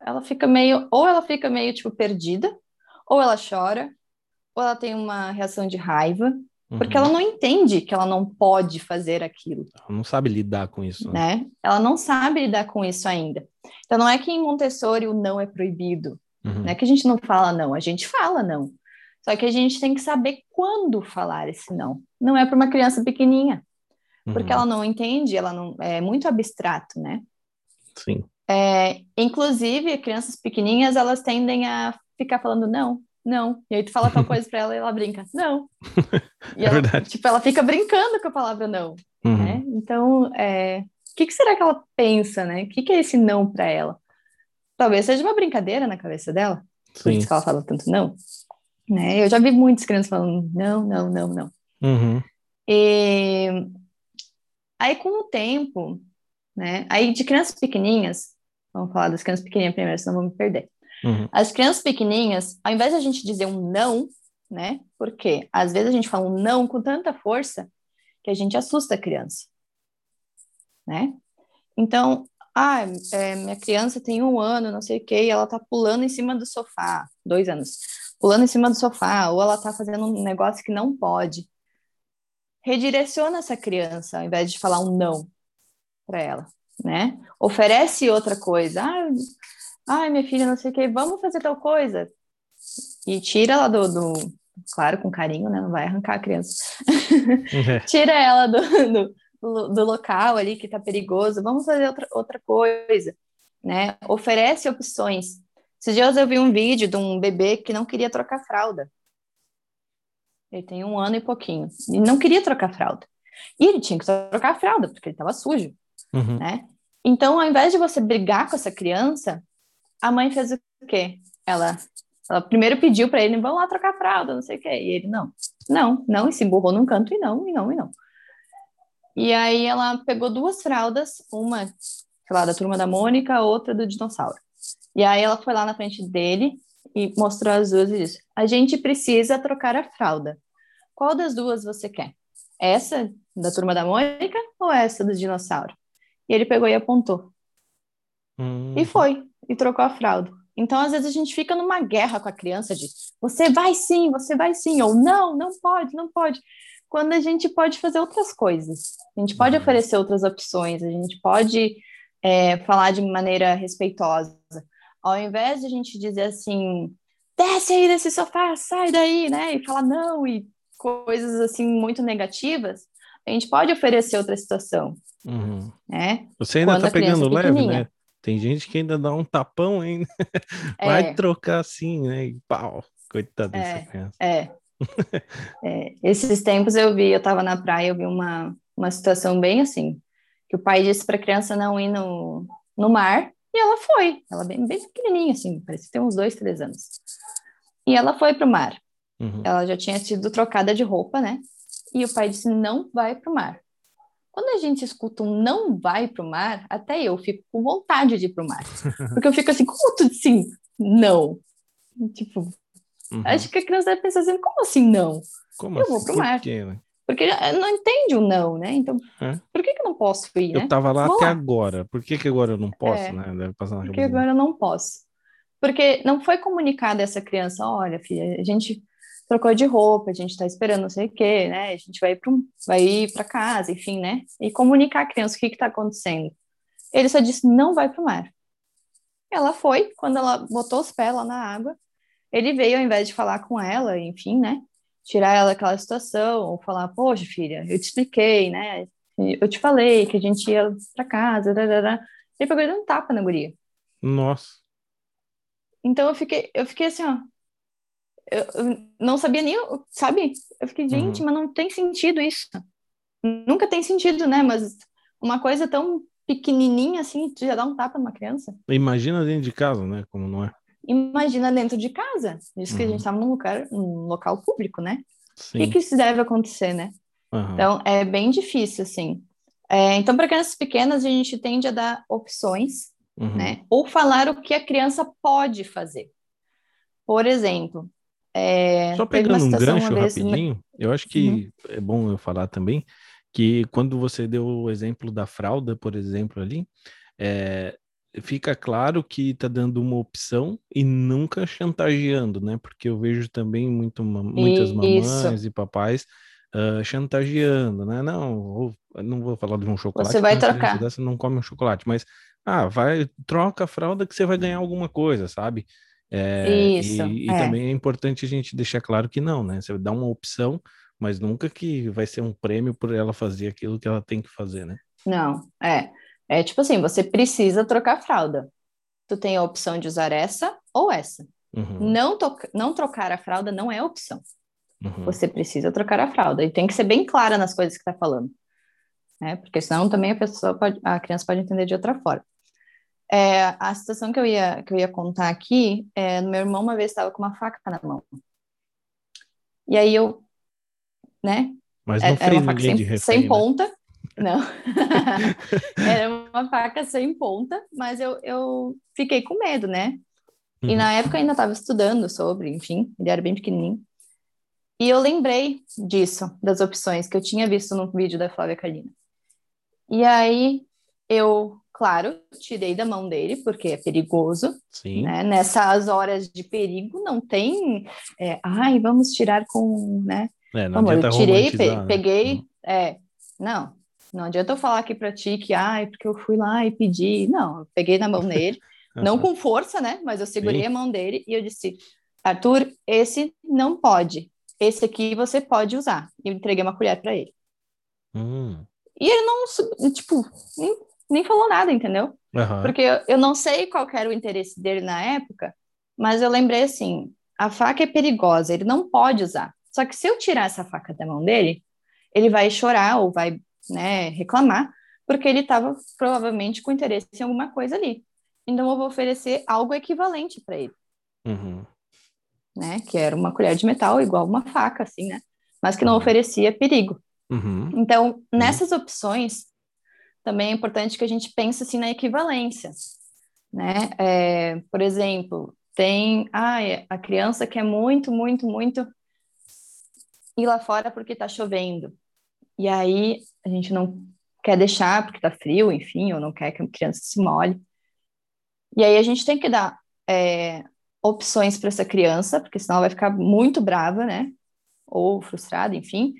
ela fica meio, ou ela fica meio tipo perdida, ou ela chora, ou ela tem uma reação de raiva, uhum. porque ela não entende que ela não pode fazer aquilo. Ela não sabe lidar com isso. Né? né? Ela não sabe lidar com isso ainda. Então não é que em Montessori o não é proibido. Uhum. Não é que a gente não fala não, a gente fala não. Só que a gente tem que saber quando falar esse não. Não é para uma criança pequenininha, porque uhum. ela não entende, ela não é muito abstrato, né? Sim. É, inclusive, crianças pequenininhas, elas tendem a ficar falando não, não. E aí tu fala tal coisa para ela e ela brinca, não. E é ela, verdade. Tipo, ela fica brincando com a palavra não, uhum. né? Então, é, o que, que, será que ela pensa, né? O que, que é esse não para ela? Talvez seja uma brincadeira na cabeça dela, Sim. por isso que ela fala tanto não. Né? Eu já vi muitas crianças falando não, não, não, não. Uhum. E aí, com o tempo, né? Aí, de crianças pequenininhas, vamos falar das crianças pequenininhas primeiro, senão vou me perder. Uhum. As crianças pequenininhas, ao invés de a gente dizer um não, né? Porque às vezes a gente fala um não com tanta força que a gente assusta a criança, né? Então, ah, é, minha criança tem um ano, não sei o quê, e ela tá pulando em cima do sofá, dois anos pulando em cima do sofá, ou ela está fazendo um negócio que não pode. Redireciona essa criança, ao invés de falar um não. para ela, né? Oferece outra coisa. Ah, ai, minha filha, não sei o que, vamos fazer tal coisa. E tira ela do, do claro, com carinho, né? Não vai arrancar a criança. Tira ela do, do, do, local ali que tá perigoso, vamos fazer outra, outra coisa, né? Oferece opções. Esses dias eu vi um vídeo de um bebê que não queria trocar fralda. Ele tem um ano e pouquinho. E não queria trocar fralda. E ele tinha que trocar a fralda, porque ele estava sujo, uhum. né? Então, ao invés de você brigar com essa criança, a mãe fez o quê? Ela, ela primeiro pediu para ele, vamos lá trocar fralda, não sei o quê. E ele, não, não, não, e se emburrou num canto, e não, e não, e não. E aí ela pegou duas fraldas, uma, sei lá, da turma da Mônica, outra do dinossauro. E aí ela foi lá na frente dele e mostrou as duas e disse: A gente precisa trocar a fralda. Qual das duas você quer? Essa da turma da Mônica ou essa do dinossauro? E ele pegou e apontou. Hum. E foi, e trocou a fralda. Então, às vezes, a gente fica numa guerra com a criança de você vai sim, você vai sim, ou não, não pode, não pode. Quando a gente pode fazer outras coisas, a gente pode uhum. oferecer outras opções, a gente pode é, falar de maneira respeitosa. Ao invés de a gente dizer assim, desce aí desse sofá, sai daí, né? E falar não, e coisas assim muito negativas, a gente pode oferecer outra situação. Uhum. Né? Você ainda Quando tá pegando é leve, né? Tem gente que ainda dá um tapão ainda. Vai é. trocar assim, né? E pau. Coitada dessa é. criança. É. é. Esses tempos eu vi, eu tava na praia, eu vi uma, uma situação bem assim, que o pai disse para a criança não ir no, no mar, e ela foi. Ela bem, bem pequenininha, assim, parece ter uns dois, três anos. E ela foi para o mar. Uhum. Ela já tinha sido trocada de roupa, né? E o pai disse: não vai para o mar. Quando a gente escuta um não vai para o mar, até eu fico com vontade de ir para o mar. Porque eu fico assim, como tu assim, não? Tipo, uhum. acho que a criança deve pensar assim, como assim não? Como eu assim? vou para o mar. Quê, né? Porque não entende o não, né? Então, é? por que, que eu não posso ir, né? Eu tava lá Vou até lá. agora, por que, que agora eu não posso, é, né? Deve passar na Porque agora eu não posso. Porque não foi comunicado a essa criança, olha, filha, a gente trocou de roupa, a gente está esperando não sei o quê, né? A gente vai para vai ir para casa, enfim, né? E comunicar a criança o que está acontecendo. Ele só disse não vai para o mar. Ela foi, quando ela botou os pés lá na água, ele veio ao invés de falar com ela, enfim, né? Tirar ela daquela situação, ou falar, poxa, filha, eu te expliquei, né? Eu te falei que a gente ia para casa, dadada. ele pegou e deu um tapa na guria. Nossa. Então eu fiquei, eu fiquei assim, ó, eu, eu não sabia nem, sabe? Eu fiquei, gente, uhum. mas não tem sentido isso. Nunca tem sentido, né? Mas uma coisa tão pequenininha assim, já dá um tapa numa criança. Imagina dentro de casa, né? Como não é. Imagina dentro de casa. Diz uhum. que a gente estava uhum. num lugar, num local público, né? Sim. O que, que isso deve acontecer, né? Uhum. Então, é bem difícil, assim. É, então, para crianças pequenas, a gente tende a dar opções, uhum. né? Ou falar o que a criança pode fazer. Por exemplo, é, Só pegando um gancho rapidinho, eu acho que uhum. é bom eu falar também que quando você deu o exemplo da fralda, por exemplo, ali, é, fica claro que está dando uma opção e nunca chantageando, né? Porque eu vejo também muito, muitas mamães e papais uh, chantageando, né? Não, não vou falar de um chocolate. Você vai trocar. Você não come um chocolate, mas ah, vai troca a fralda que você vai ganhar alguma coisa, sabe? É, Isso. E, e é. também é importante a gente deixar claro que não, né? Você dá uma opção, mas nunca que vai ser um prêmio por ela fazer aquilo que ela tem que fazer, né? Não, é. É tipo assim, você precisa trocar fralda. Tu tem a opção de usar essa ou essa. Uhum. Não, não trocar a fralda não é opção. Uhum. Você precisa trocar a fralda. E tem que ser bem clara nas coisas que está falando. Né? Porque senão também a pessoa pode, a criança pode entender de outra forma. É, a situação que eu ia, que eu ia contar aqui, é, meu irmão uma vez estava com uma faca na mão. E aí eu, né? Mas não era uma faca sem, refém, sem né? ponta. Não. era uma faca sem ponta, mas eu, eu fiquei com medo, né? E uhum. na época eu ainda estava estudando sobre, enfim, ele era bem pequenininho. E eu lembrei disso, das opções que eu tinha visto no vídeo da Flávia Carlina. E aí eu claro, tirei da mão dele, porque é perigoso. Sim. Né? Nessas horas de perigo, não tem. É, Ai, vamos tirar com. Né? É, não Vamos, eu tirei, pe né? peguei. Uhum. É, não. Não adianta eu falar aqui para ti que, ai, porque eu fui lá e pedi. Não, eu peguei na mão dele, não com força, né? Mas eu segurei Sim. a mão dele e eu disse: Arthur, esse não pode. Esse aqui você pode usar. E eu entreguei uma colher para ele. Hum. E ele não, tipo, nem, nem falou nada, entendeu? Uhum. Porque eu, eu não sei qual era o interesse dele na época, mas eu lembrei assim: a faca é perigosa, ele não pode usar. Só que se eu tirar essa faca da mão dele, ele vai chorar ou vai né, reclamar, porque ele estava provavelmente com interesse em alguma coisa ali. Então eu vou oferecer algo equivalente para ele. Uhum. Né? Que era uma colher de metal igual uma faca, assim, né? Mas que não uhum. oferecia perigo. Uhum. Então, uhum. nessas opções, também é importante que a gente pense assim na equivalência, né? É, por exemplo, tem ah, a criança que é muito, muito, muito ir lá fora porque está chovendo. E aí a gente não quer deixar porque está frio, enfim, ou não quer que a criança se molhe. E aí a gente tem que dar é, opções para essa criança, porque senão ela vai ficar muito brava, né? Ou frustrada, enfim.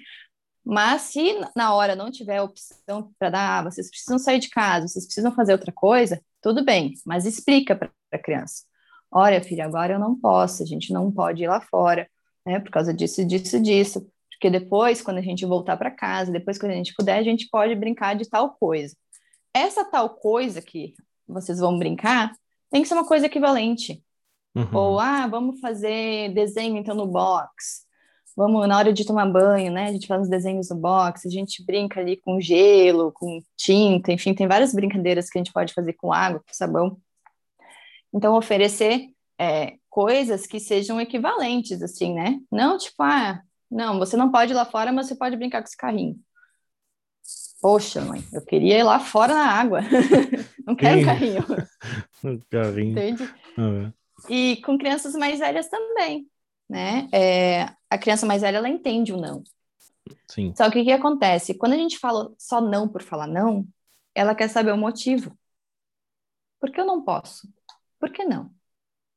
Mas se na hora não tiver opção para dar, ah, vocês precisam sair de casa, vocês precisam fazer outra coisa, tudo bem, mas explica para a criança. Olha, filha, agora eu não posso, a gente não pode ir lá fora, né? Por causa disso, disso, disso. Porque depois, quando a gente voltar para casa, depois quando a gente puder, a gente pode brincar de tal coisa. Essa tal coisa que vocês vão brincar tem que ser uma coisa equivalente. Uhum. Ou, ah, vamos fazer desenho então no box. Vamos, na hora de tomar banho, né? A gente faz os desenhos no box, a gente brinca ali com gelo, com tinta, enfim, tem várias brincadeiras que a gente pode fazer com água, com sabão. Então, oferecer é, coisas que sejam equivalentes, assim, né? Não tipo, ah, não, você não pode ir lá fora, mas você pode brincar com esse carrinho. Poxa, mãe, eu queria ir lá fora na água. não quero um carrinho. um carrinho. Entende? Ah, e com crianças mais velhas também, né? É, a criança mais velha, ela entende o não. Sim. Só que o que acontece? Quando a gente fala só não por falar não, ela quer saber o motivo. Por que eu não posso? Por que não?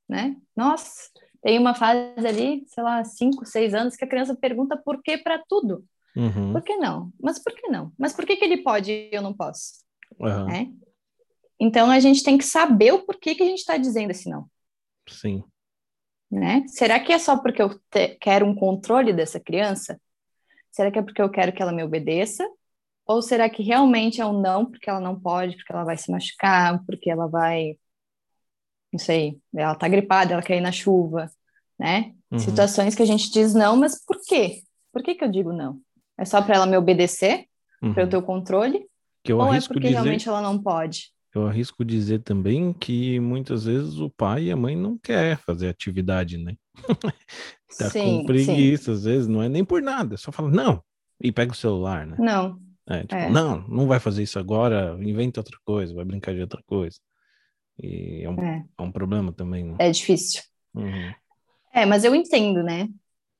Né? Nossa, tem uma fase ali, sei lá, cinco, seis anos, que a criança pergunta por que para tudo. Uhum. Por que não? Mas por que não? Mas por que, que ele pode e eu não posso? Uhum. Né? Então a gente tem que saber o porquê que a gente está dizendo esse não. Sim. Né? Será que é só porque eu quero um controle dessa criança? Será que é porque eu quero que ela me obedeça? Ou será que realmente é um não porque ela não pode, porque ela vai se machucar, porque ela vai não sei, ela tá gripada, ela quer ir na chuva, né? Uhum. Situações que a gente diz não, mas por quê? Por que, que eu digo não? É só para ela me obedecer, uhum. para eu ter o controle? Que eu ou é porque dizer, realmente ela não pode? Eu arrisco dizer também que muitas vezes o pai e a mãe não quer fazer atividade, né? tá sim, com preguiça, sim. às vezes, não é nem por nada, só fala não, e pega o celular, né? Não. É, tipo, é. não, não vai fazer isso agora, inventa outra coisa, vai brincar de outra coisa. E é um, é. é um problema também. Né? É difícil. Uhum. É, mas eu entendo, né?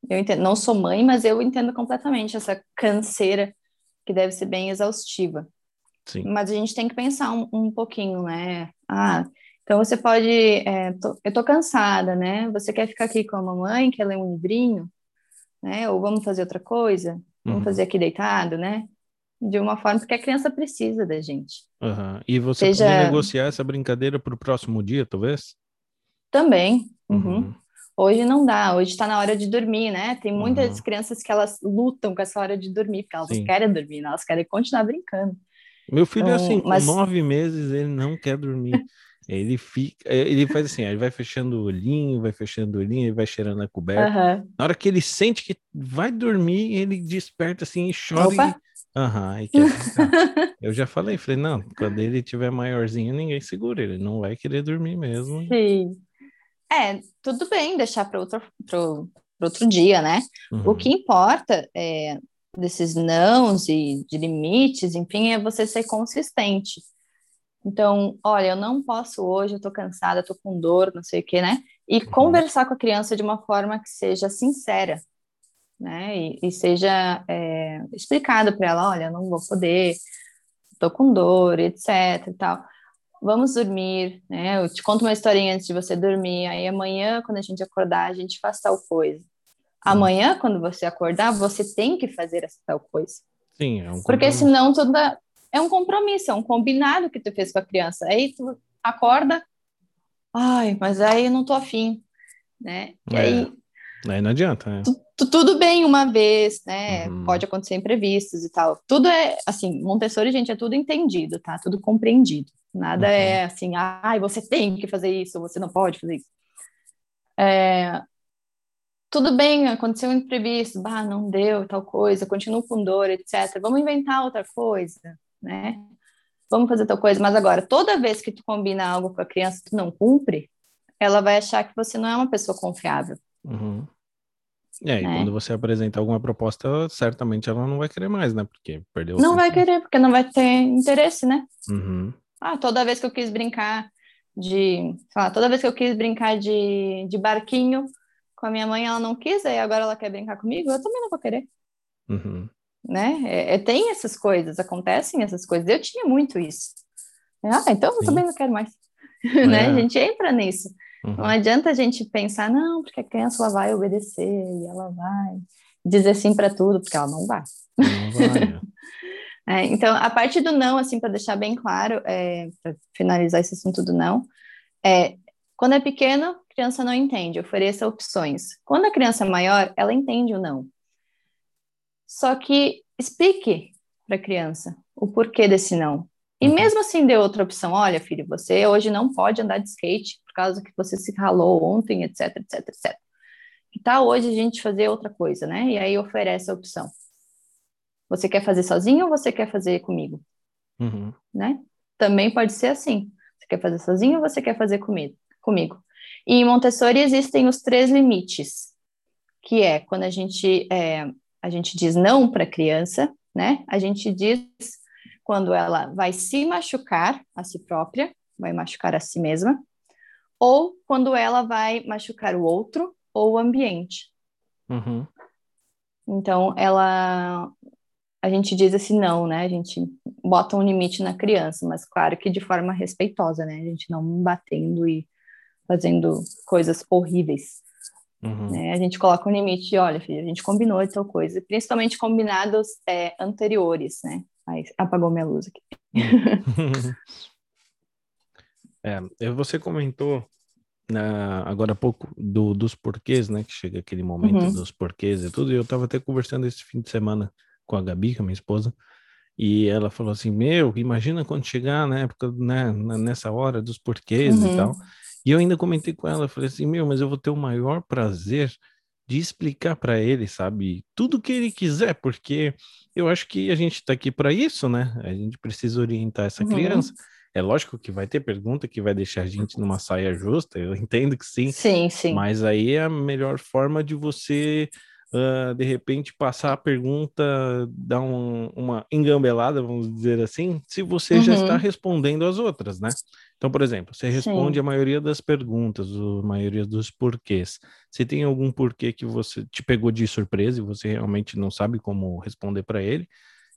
Eu entendo, não sou mãe, mas eu entendo completamente essa canseira que deve ser bem exaustiva. Sim. Mas a gente tem que pensar um, um pouquinho, né? Ah, então você pode. É, tô, eu tô cansada, né? Você quer ficar aqui com a mamãe, quer ler um livrinho, né? Ou vamos fazer outra coisa? Vamos uhum. fazer aqui deitado, né? De uma forma que a criança precisa da gente. Uhum. E você Seja... pode negociar essa brincadeira para o próximo dia, talvez? Também. Uhum. Uhum. Hoje não dá, hoje está na hora de dormir, né? Tem muitas crianças que elas lutam com essa hora de dormir, porque elas Sim. não querem dormir, né? elas querem continuar brincando. Meu filho é então, assim, mas... com nove meses ele não quer dormir. Ele fica, ele faz assim, ele vai fechando o olhinho, vai fechando o olhinho, ele vai cheirando a coberta. Uhum. Na hora que ele sente que vai dormir, ele desperta assim e chora Opa. Aham, e eu já falei, falei, não, quando ele tiver maiorzinho, ninguém segura, ele não vai querer dormir mesmo. Sim. É, tudo bem deixar para outro, pro, pro outro dia, né? Uhum. O que importa é, desses nãos e de limites, enfim, é você ser consistente. Então, olha, eu não posso hoje, eu tô cansada, tô com dor, não sei o quê, né? E uhum. conversar com a criança de uma forma que seja sincera, né? E, e seja é, explicado para ela, olha, não vou poder, tô com dor, etc e tal. Vamos dormir, né? Eu te conto uma historinha antes de você dormir. Aí amanhã, quando a gente acordar, a gente faz tal coisa. Amanhã, quando você acordar, você tem que fazer essa tal coisa. Sim, é um Porque senão toda, é um compromisso, é um combinado que tu fez com a criança. Aí tu acorda, ai, mas aí eu não tô afim, né? E É. aí Aí não adianta, né? tu- tudo bem uma vez, né? Uhum. Pode acontecer imprevistos e tal. Tudo é assim, Montessori, gente, é tudo entendido, tá? Tudo compreendido. Nada Uhum. é assim, ai, você tem que fazer isso, você não pode fazer isso. É, tudo bem, aconteceu um imprevisto, bah, não deu tal coisa, continuo com dor, etc. Vamos inventar outra coisa, né? Vamos fazer tal coisa, mas agora, toda vez que tu combina algo com a criança e tu não cumpre, ela vai achar que você não é uma pessoa confiável. Uhum. É, e Né? quando você apresenta alguma proposta, certamente ela não vai querer mais, né? Porque perdeu o Não vai querer, porque não vai ter interesse, né? Uhum. Ah, toda vez que eu quis brincar de, sei lá, toda vez que eu quis brincar de, de barquinho com a minha mãe, ela não quis, aí agora ela quer brincar comigo, eu também não vou querer, Uhum. né? É, é- tem essas coisas, acontecem essas coisas. Eu tinha muito isso. Ah, então eu Sim. também não quero mais. É. Né? A gente entra nisso. Uhum. Não adianta a gente pensar, não, porque a criança ela vai obedecer e ela vai dizer sim para tudo, porque ela não vai. Não vai, né? É, então, a parte do não, assim, para deixar bem claro, é, para finalizar esse assunto do não, é quando é pequeno, a criança não entende, ofereça opções. Quando a criança é maior, ela entende o não. Só que explique para a criança o porquê desse não. E Uhum. mesmo assim dê outra opção, olha, filho, você hoje não pode andar de skate por causa que você se ralou ontem, etc, etc, etc. Que tal hoje a gente fazer outra coisa, né? E aí oferece a opção. Você quer fazer sozinho ou você quer fazer comigo? Uhum. né? Também pode ser assim. Você quer fazer sozinho ou você quer fazer comigo? comigo? E em Montessori existem os três limites, que é quando a gente, é, a gente diz não para a criança, né? A gente diz quando ela vai se machucar a si própria, vai machucar a si mesma, ou quando ela vai machucar o outro ou o ambiente. Uhum. Então, ela. A gente diz esse não, né? A gente bota um limite na criança, mas claro que de forma respeitosa, né? A gente não batendo e fazendo coisas horríveis. Uhum. Né? A gente coloca um limite, olha, filho, a gente combinou de tal coisa, principalmente combinados é, anteriores, né? Apagou minha luz aqui. É, e você comentou né, agora há pouco do, dos porquês, né? Que chega aquele momento Uhum. dos porquês e tudo. E eu tava até conversando esse fim de semana com a Gabi, que é minha esposa, e ela falou assim: Meu, imagina quando chegar na época, né, na- nessa hora dos porquês e Uhum. tal. E eu ainda comentei com ela, falei assim: Meu, mas eu vou ter o maior prazer de explicar para ele, sabe, tudo que ele quiser, porque eu acho que a gente tá aqui para isso, né? A gente precisa orientar essa Uhum. criança. É lógico que vai ter pergunta que vai deixar a gente numa saia justa, eu entendo que sim, Sim, sim. mas aí é a melhor forma de você, ah, de repente, passar a pergunta, dar um- uma engambelada, vamos dizer assim, se você já Uhum. está respondendo as outras, né? Então, por exemplo, você responde Sim. a maioria das perguntas, a maioria dos porquês. Se tem algum porquê que você te pegou de surpresa e você realmente não sabe como responder para ele,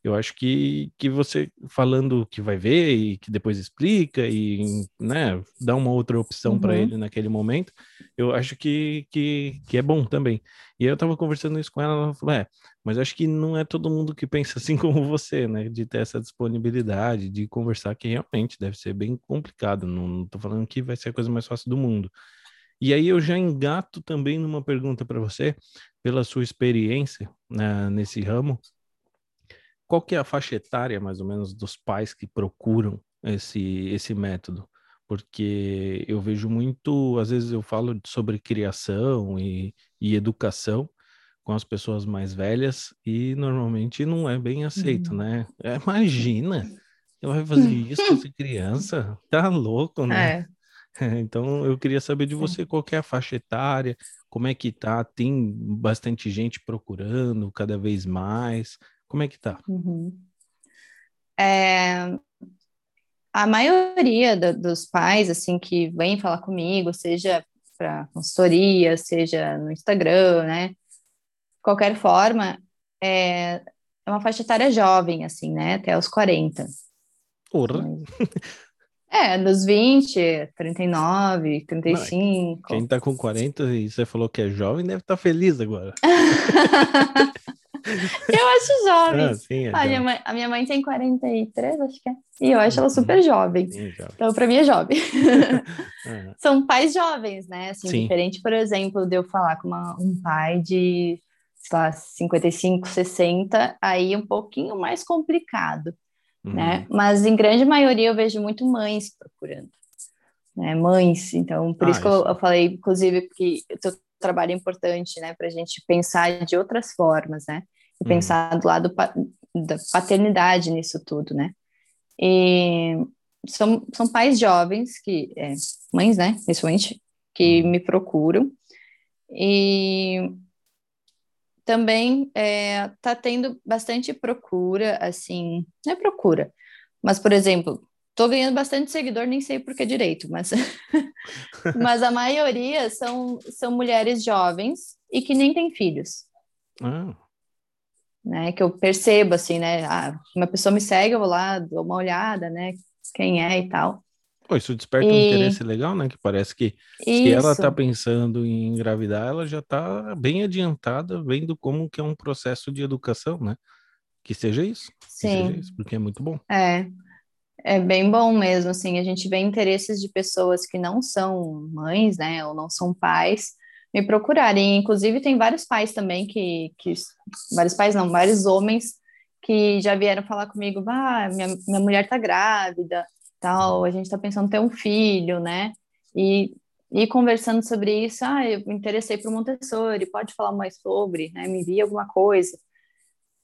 eu acho que, que você falando que vai ver e que depois explica e né, dá uma outra opção para Uhum. ele naquele momento, eu acho que, que, que é bom também. E eu tava conversando isso com ela, ela falou, é, mas acho que não é todo mundo que pensa assim como você, né? De ter essa disponibilidade, de conversar, que realmente deve ser bem complicado. Não, tô falando que vai ser a coisa mais fácil do mundo. E aí eu já engato também numa pergunta para você, pela sua experiência né, nesse ramo, qual que é a faixa etária, mais ou menos, dos pais que procuram esse, esse método? Porque eu vejo muito, às vezes eu falo sobre criação e, e educação com as pessoas mais velhas e normalmente não é bem aceito, Uhum. né? É, imagina, eu vai fazer isso com essa criança? Tá louco, né? É. Então eu queria saber de Sim. você qual é a faixa etária, como é que tá? Tem bastante gente procurando cada vez mais. Como é que tá? Uhum. É, a maioria da- dos pais, assim, que vêm falar comigo, seja para consultoria, seja no Instagram, né? De qualquer forma, é, é uma faixa etária jovem, assim, né? Até os 40. Porra, É, dos 20, 39, 35. quem tá com 40 e você falou que é jovem deve estar feliz agora. eu acho jovem. Ah, sim, é a, minha mãe, a minha mãe tem 43, acho que é. E eu acho ela super uhum. jovem. Sim, jovem. Então, para mim é jovem. São pais jovens, né? Assim, sim. diferente, por exemplo, de eu falar com uma, um pai de, sei lá, 55, 60, aí um pouquinho mais complicado, né? uhum. né? Mas em grande maioria eu vejo muito mães procurando. Né, mães, então por ah, isso que eu, eu, falei, inclusive, que o teu trabalho importante, né, para a gente pensar de outras formas, né, e uhum. pensar do lado pa da paternidade nisso tudo, né, e são, são pais jovens, que, é, mães, né, principalmente, que uhum. me procuram, e também é, tá tendo bastante procura, assim, não é procura, mas, por exemplo, tô ganhando bastante seguidor, nem sei por que direito, mas, mas a maioria são, são mulheres jovens e que nem têm filhos. Ah. Né, que eu percebo, assim, né, ah, uma pessoa me segue, eu vou lá, dou uma olhada, né, quem é e tal. Pô, isso desperta e... um interesse legal, né? Que parece que isso. se ela está pensando em engravidar, ela já está bem adiantada, vendo como que é um processo de educação, né? Que seja isso. Sim. Que seja isso, porque é muito bom. É. É bem bom mesmo, assim, a gente vê interesses de pessoas que não são mães, né, ou não são pais, me procurarem. Inclusive, tem vários pais também que, que vários pais não, vários homens que já vieram falar comigo, ah, minha, minha mulher tá grávida, tal, a gente tá pensando em ter um filho, né, e, e conversando sobre isso, ah, eu me interessei por Montessori, pode falar mais sobre, né, me envia alguma coisa.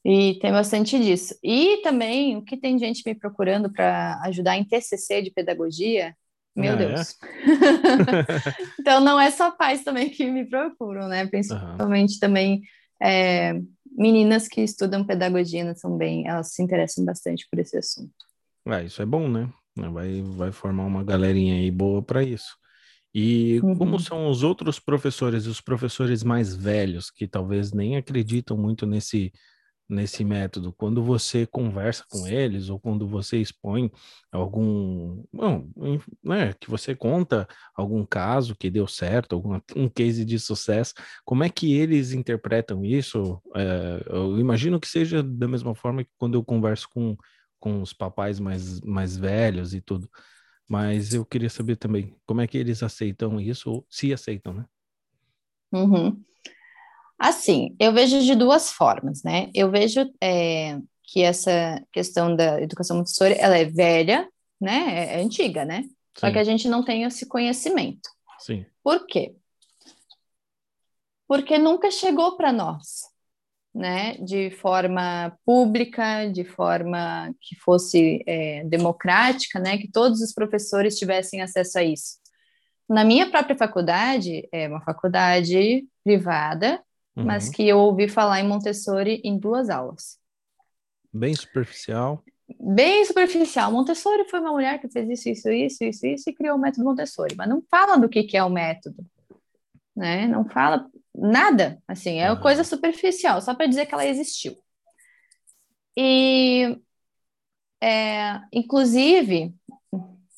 E tem bastante disso. E também, o que tem gente me procurando para ajudar em TCC de pedagogia, meu ah, Deus. É? então, não é só pais também que me procuram, né? Principalmente uhum. também é, meninas que estudam pedagogia né, são bem, elas se interessam bastante por esse assunto. É, isso é bom, né? Vai, vai formar uma galerinha aí boa para isso. E uhum. como são os outros professores, os professores mais velhos, que talvez nem acreditam muito nesse nesse método, quando você conversa com eles ou quando você expõe algum, bom, né, que você conta algum caso que deu certo, algum um case de sucesso, como é que eles interpretam isso? É, eu imagino que seja da mesma forma que quando eu converso com, com os papais mais, mais velhos e tudo, mas eu queria saber também como é que eles aceitam isso ou se aceitam, né? Uhum. Assim, eu vejo de duas formas, né? Eu vejo é, que essa questão da educação Montessori, ela é velha, né? É, é antiga, né? Sim. Só que a gente não tem esse conhecimento. Sim. Por quê? Porque nunca chegou para nós, né? De forma pública, de forma que fosse é, democrática, né? Que todos os professores tivessem acesso a isso. Na minha própria faculdade, é uma faculdade privada, uhum. mas que eu ouvi falar em Montessori em duas aulas. Bem superficial. Bem superficial. Montessori foi uma mulher que fez isso, isso, isso, isso, isso e criou o método Montessori, mas não fala do que, que é o método, né? Não fala nada, assim, é uhum. coisa superficial, só para dizer que ela existiu. E, é, inclusive,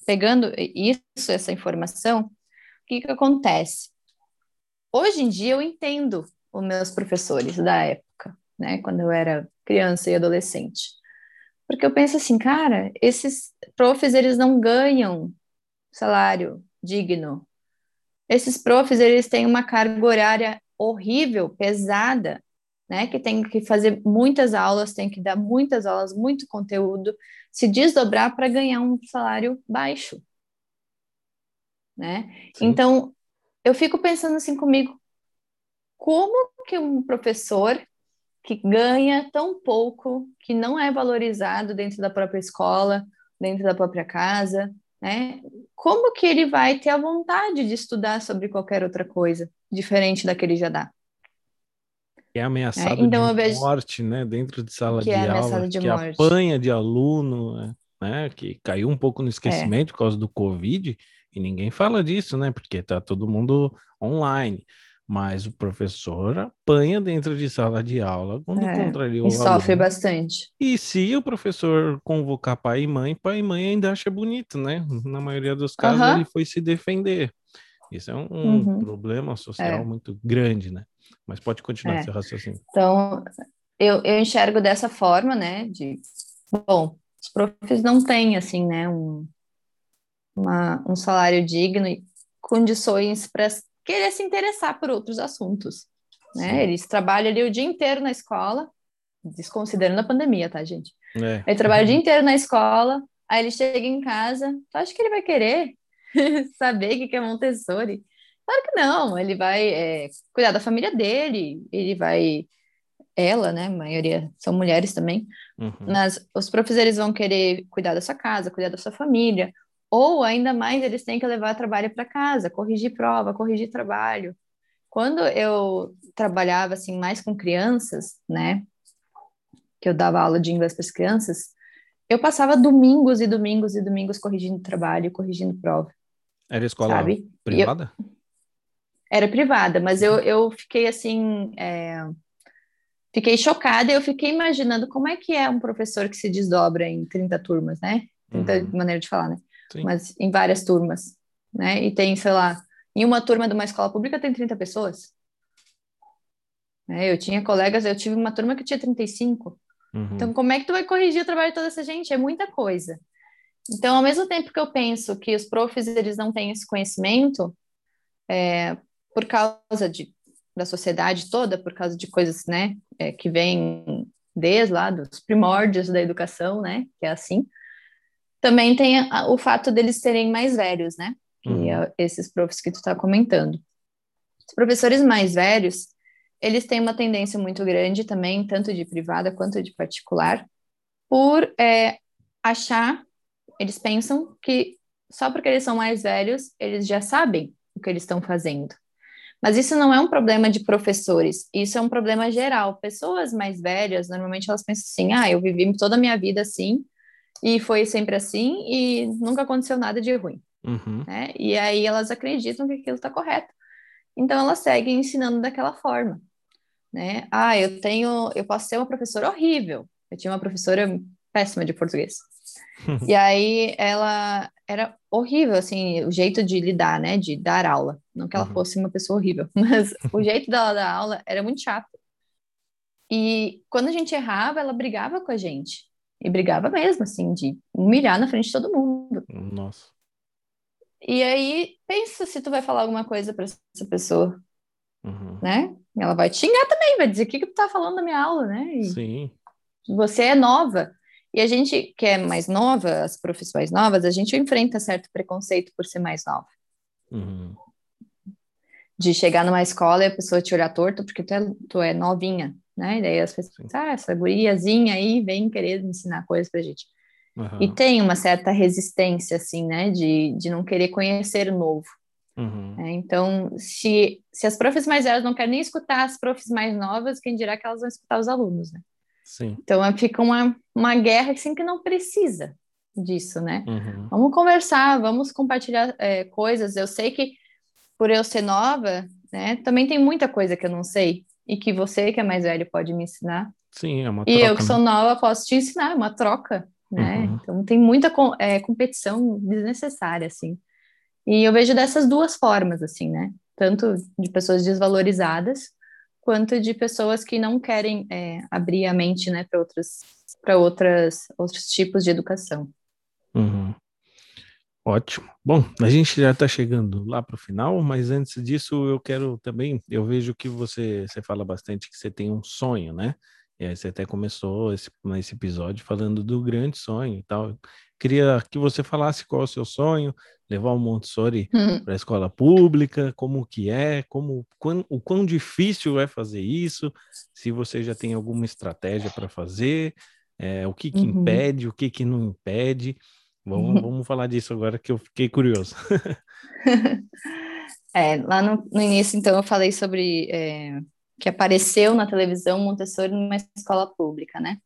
pegando isso, essa informação, o que, que acontece? Hoje em dia eu entendo os meus professores da época, né, quando eu era criança e adolescente. Porque eu penso assim, cara, esses profs, eles não ganham salário digno. Esses profs, eles têm uma carga horária horrível, pesada, né, que tem que fazer muitas aulas, tem que dar muitas aulas, muito conteúdo, se desdobrar para ganhar um salário baixo, né? Sim. Então, eu fico pensando assim comigo, como que um professor que ganha tão pouco, que não é valorizado dentro da própria escola, dentro da própria casa, né? Como que ele vai ter a vontade de estudar sobre qualquer outra coisa diferente da que ele já dá? é ameaçado é, então de vejo... morte, né? Dentro de sala que de é aula, de que morte. apanha de aluno, né? Que caiu um pouco no esquecimento é. por causa do Covid e ninguém fala disso, né? Porque tá todo mundo online mas o professor apanha dentro de sala de aula quando é, contraria o e sofre bastante. E se o professor convocar pai e mãe, pai e mãe ainda acha bonito, né? Na maioria dos casos ele foi se defender. Isso é um, uhum. problema social é. muito grande, né? Mas pode continuar é. seu raciocínio. Então, eu, eu enxergo dessa forma, né? De, bom, os profs não têm, assim, né? Um, uma, um salário digno e condições para querer se interessar por outros assuntos, né? Eles trabalham ali o dia inteiro na escola, desconsiderando a pandemia, tá, gente? É. Ele trabalha o dia inteiro na escola, aí ele chega em casa, tu acha que ele vai querer saber o que é Montessori? Claro que não, ele vai é, cuidar da família dele, ele vai ela, né? A maioria são mulheres também. Uhum. Mas os professores vão querer cuidar da sua casa, cuidar da sua família, ou ainda mais eles têm que levar trabalho para casa, corrigir prova, corrigir trabalho. Quando eu trabalhava assim mais com crianças, né? Que eu dava aula de inglês para as crianças, eu passava domingos e domingos e domingos corrigindo trabalho, corrigindo prova. Era escola sabe? privada? Eu... Era privada, mas eu, eu fiquei assim. É fiquei chocada e eu fiquei imaginando como é que é um professor que se desdobra em 30 turmas, né? 30 uhum. maneira de falar, né? Sim. Mas em várias turmas, né? E tem, sei lá, em uma turma de uma escola pública tem 30 pessoas. É, eu tinha colegas, eu tive uma turma que tinha 35. Uhum. Então, como é que tu vai corrigir o trabalho de toda essa gente? É muita coisa. Então, ao mesmo tempo que eu penso que os profs eles não têm esse conhecimento, é, por causa de da sociedade toda, por causa de coisas, né, é, que vêm desde lá dos primórdios da educação, né, que é assim. Também tem o fato deles serem mais velhos, né, uhum. é esses profs que tu está comentando. Os professores mais velhos, eles têm uma tendência muito grande também, tanto de privada quanto de particular, por é, achar, eles pensam que só porque eles são mais velhos, eles já sabem o que eles estão fazendo. Mas isso não é um problema de professores, isso é um problema geral. Pessoas mais velhas, normalmente elas pensam assim: ah, eu vivi toda a minha vida assim, e foi sempre assim, e nunca aconteceu nada de ruim. Uhum. Né? E aí elas acreditam que aquilo está correto. Então elas seguem ensinando daquela forma. Né? Ah, eu tenho, eu posso ser uma professora horrível. Eu tinha uma professora péssima de português. e aí ela era horrível, assim, o jeito de lidar, né, de dar aula. Não que ela uhum. fosse uma pessoa horrível, mas o jeito dela dar aula era muito chato. E quando a gente errava, ela brigava com a gente. E brigava mesmo, assim, de humilhar na frente de todo mundo. Nossa. E aí, pensa se tu vai falar alguma coisa para essa pessoa, uhum. né? Ela vai te xingar também, vai dizer o que, que tu tá falando na minha aula, né? E Sim. Você é nova. E a gente que é mais nova, as profissões novas, a gente enfrenta certo preconceito por ser mais nova. Uhum. De chegar numa escola e a pessoa te olhar torto porque tu é, tu é novinha, né? E daí as pessoas, ah, essa guriazinha aí vem querer ensinar coisas pra gente. Uhum. E tem uma certa resistência, assim, né? De, de não querer conhecer o novo. Uhum. É, então, se, se as profs mais velhas não querem nem escutar as profs mais novas, quem dirá que elas vão escutar os alunos, né? Sim. Então é, fica uma, uma guerra assim que não precisa disso, né? Uhum. Vamos conversar, vamos compartilhar é, coisas. Eu sei que por eu ser nova, né, também tem muita coisa que eu não sei e que você que é mais velho pode me ensinar. Sim, é uma troca. E eu que sou né? nova posso te ensinar, é uma troca, né? Uhum. Então tem muita é, competição desnecessária, assim. E eu vejo dessas duas formas, assim, né? Tanto de pessoas desvalorizadas quanto de pessoas que não querem é, abrir a mente né, para outras para outras outros tipos de educação. Uhum. Ótimo. Bom, a gente já está chegando lá para o final, mas antes disso eu quero também, eu vejo que você, você fala bastante que você tem um sonho, né? E aí você até começou esse, nesse episódio falando do grande sonho e tal. Queria que você falasse qual é o seu sonho, levar o Montessori uhum. para a escola pública, como que é, como quão, o quão difícil é fazer isso, se você já tem alguma estratégia para fazer, é, o que, que uhum. impede, o que, que não impede. Vamos, vamos falar disso agora que eu fiquei curioso. é, lá no, no, início, então, eu falei sobre é, que apareceu na televisão Montessori numa escola pública, né?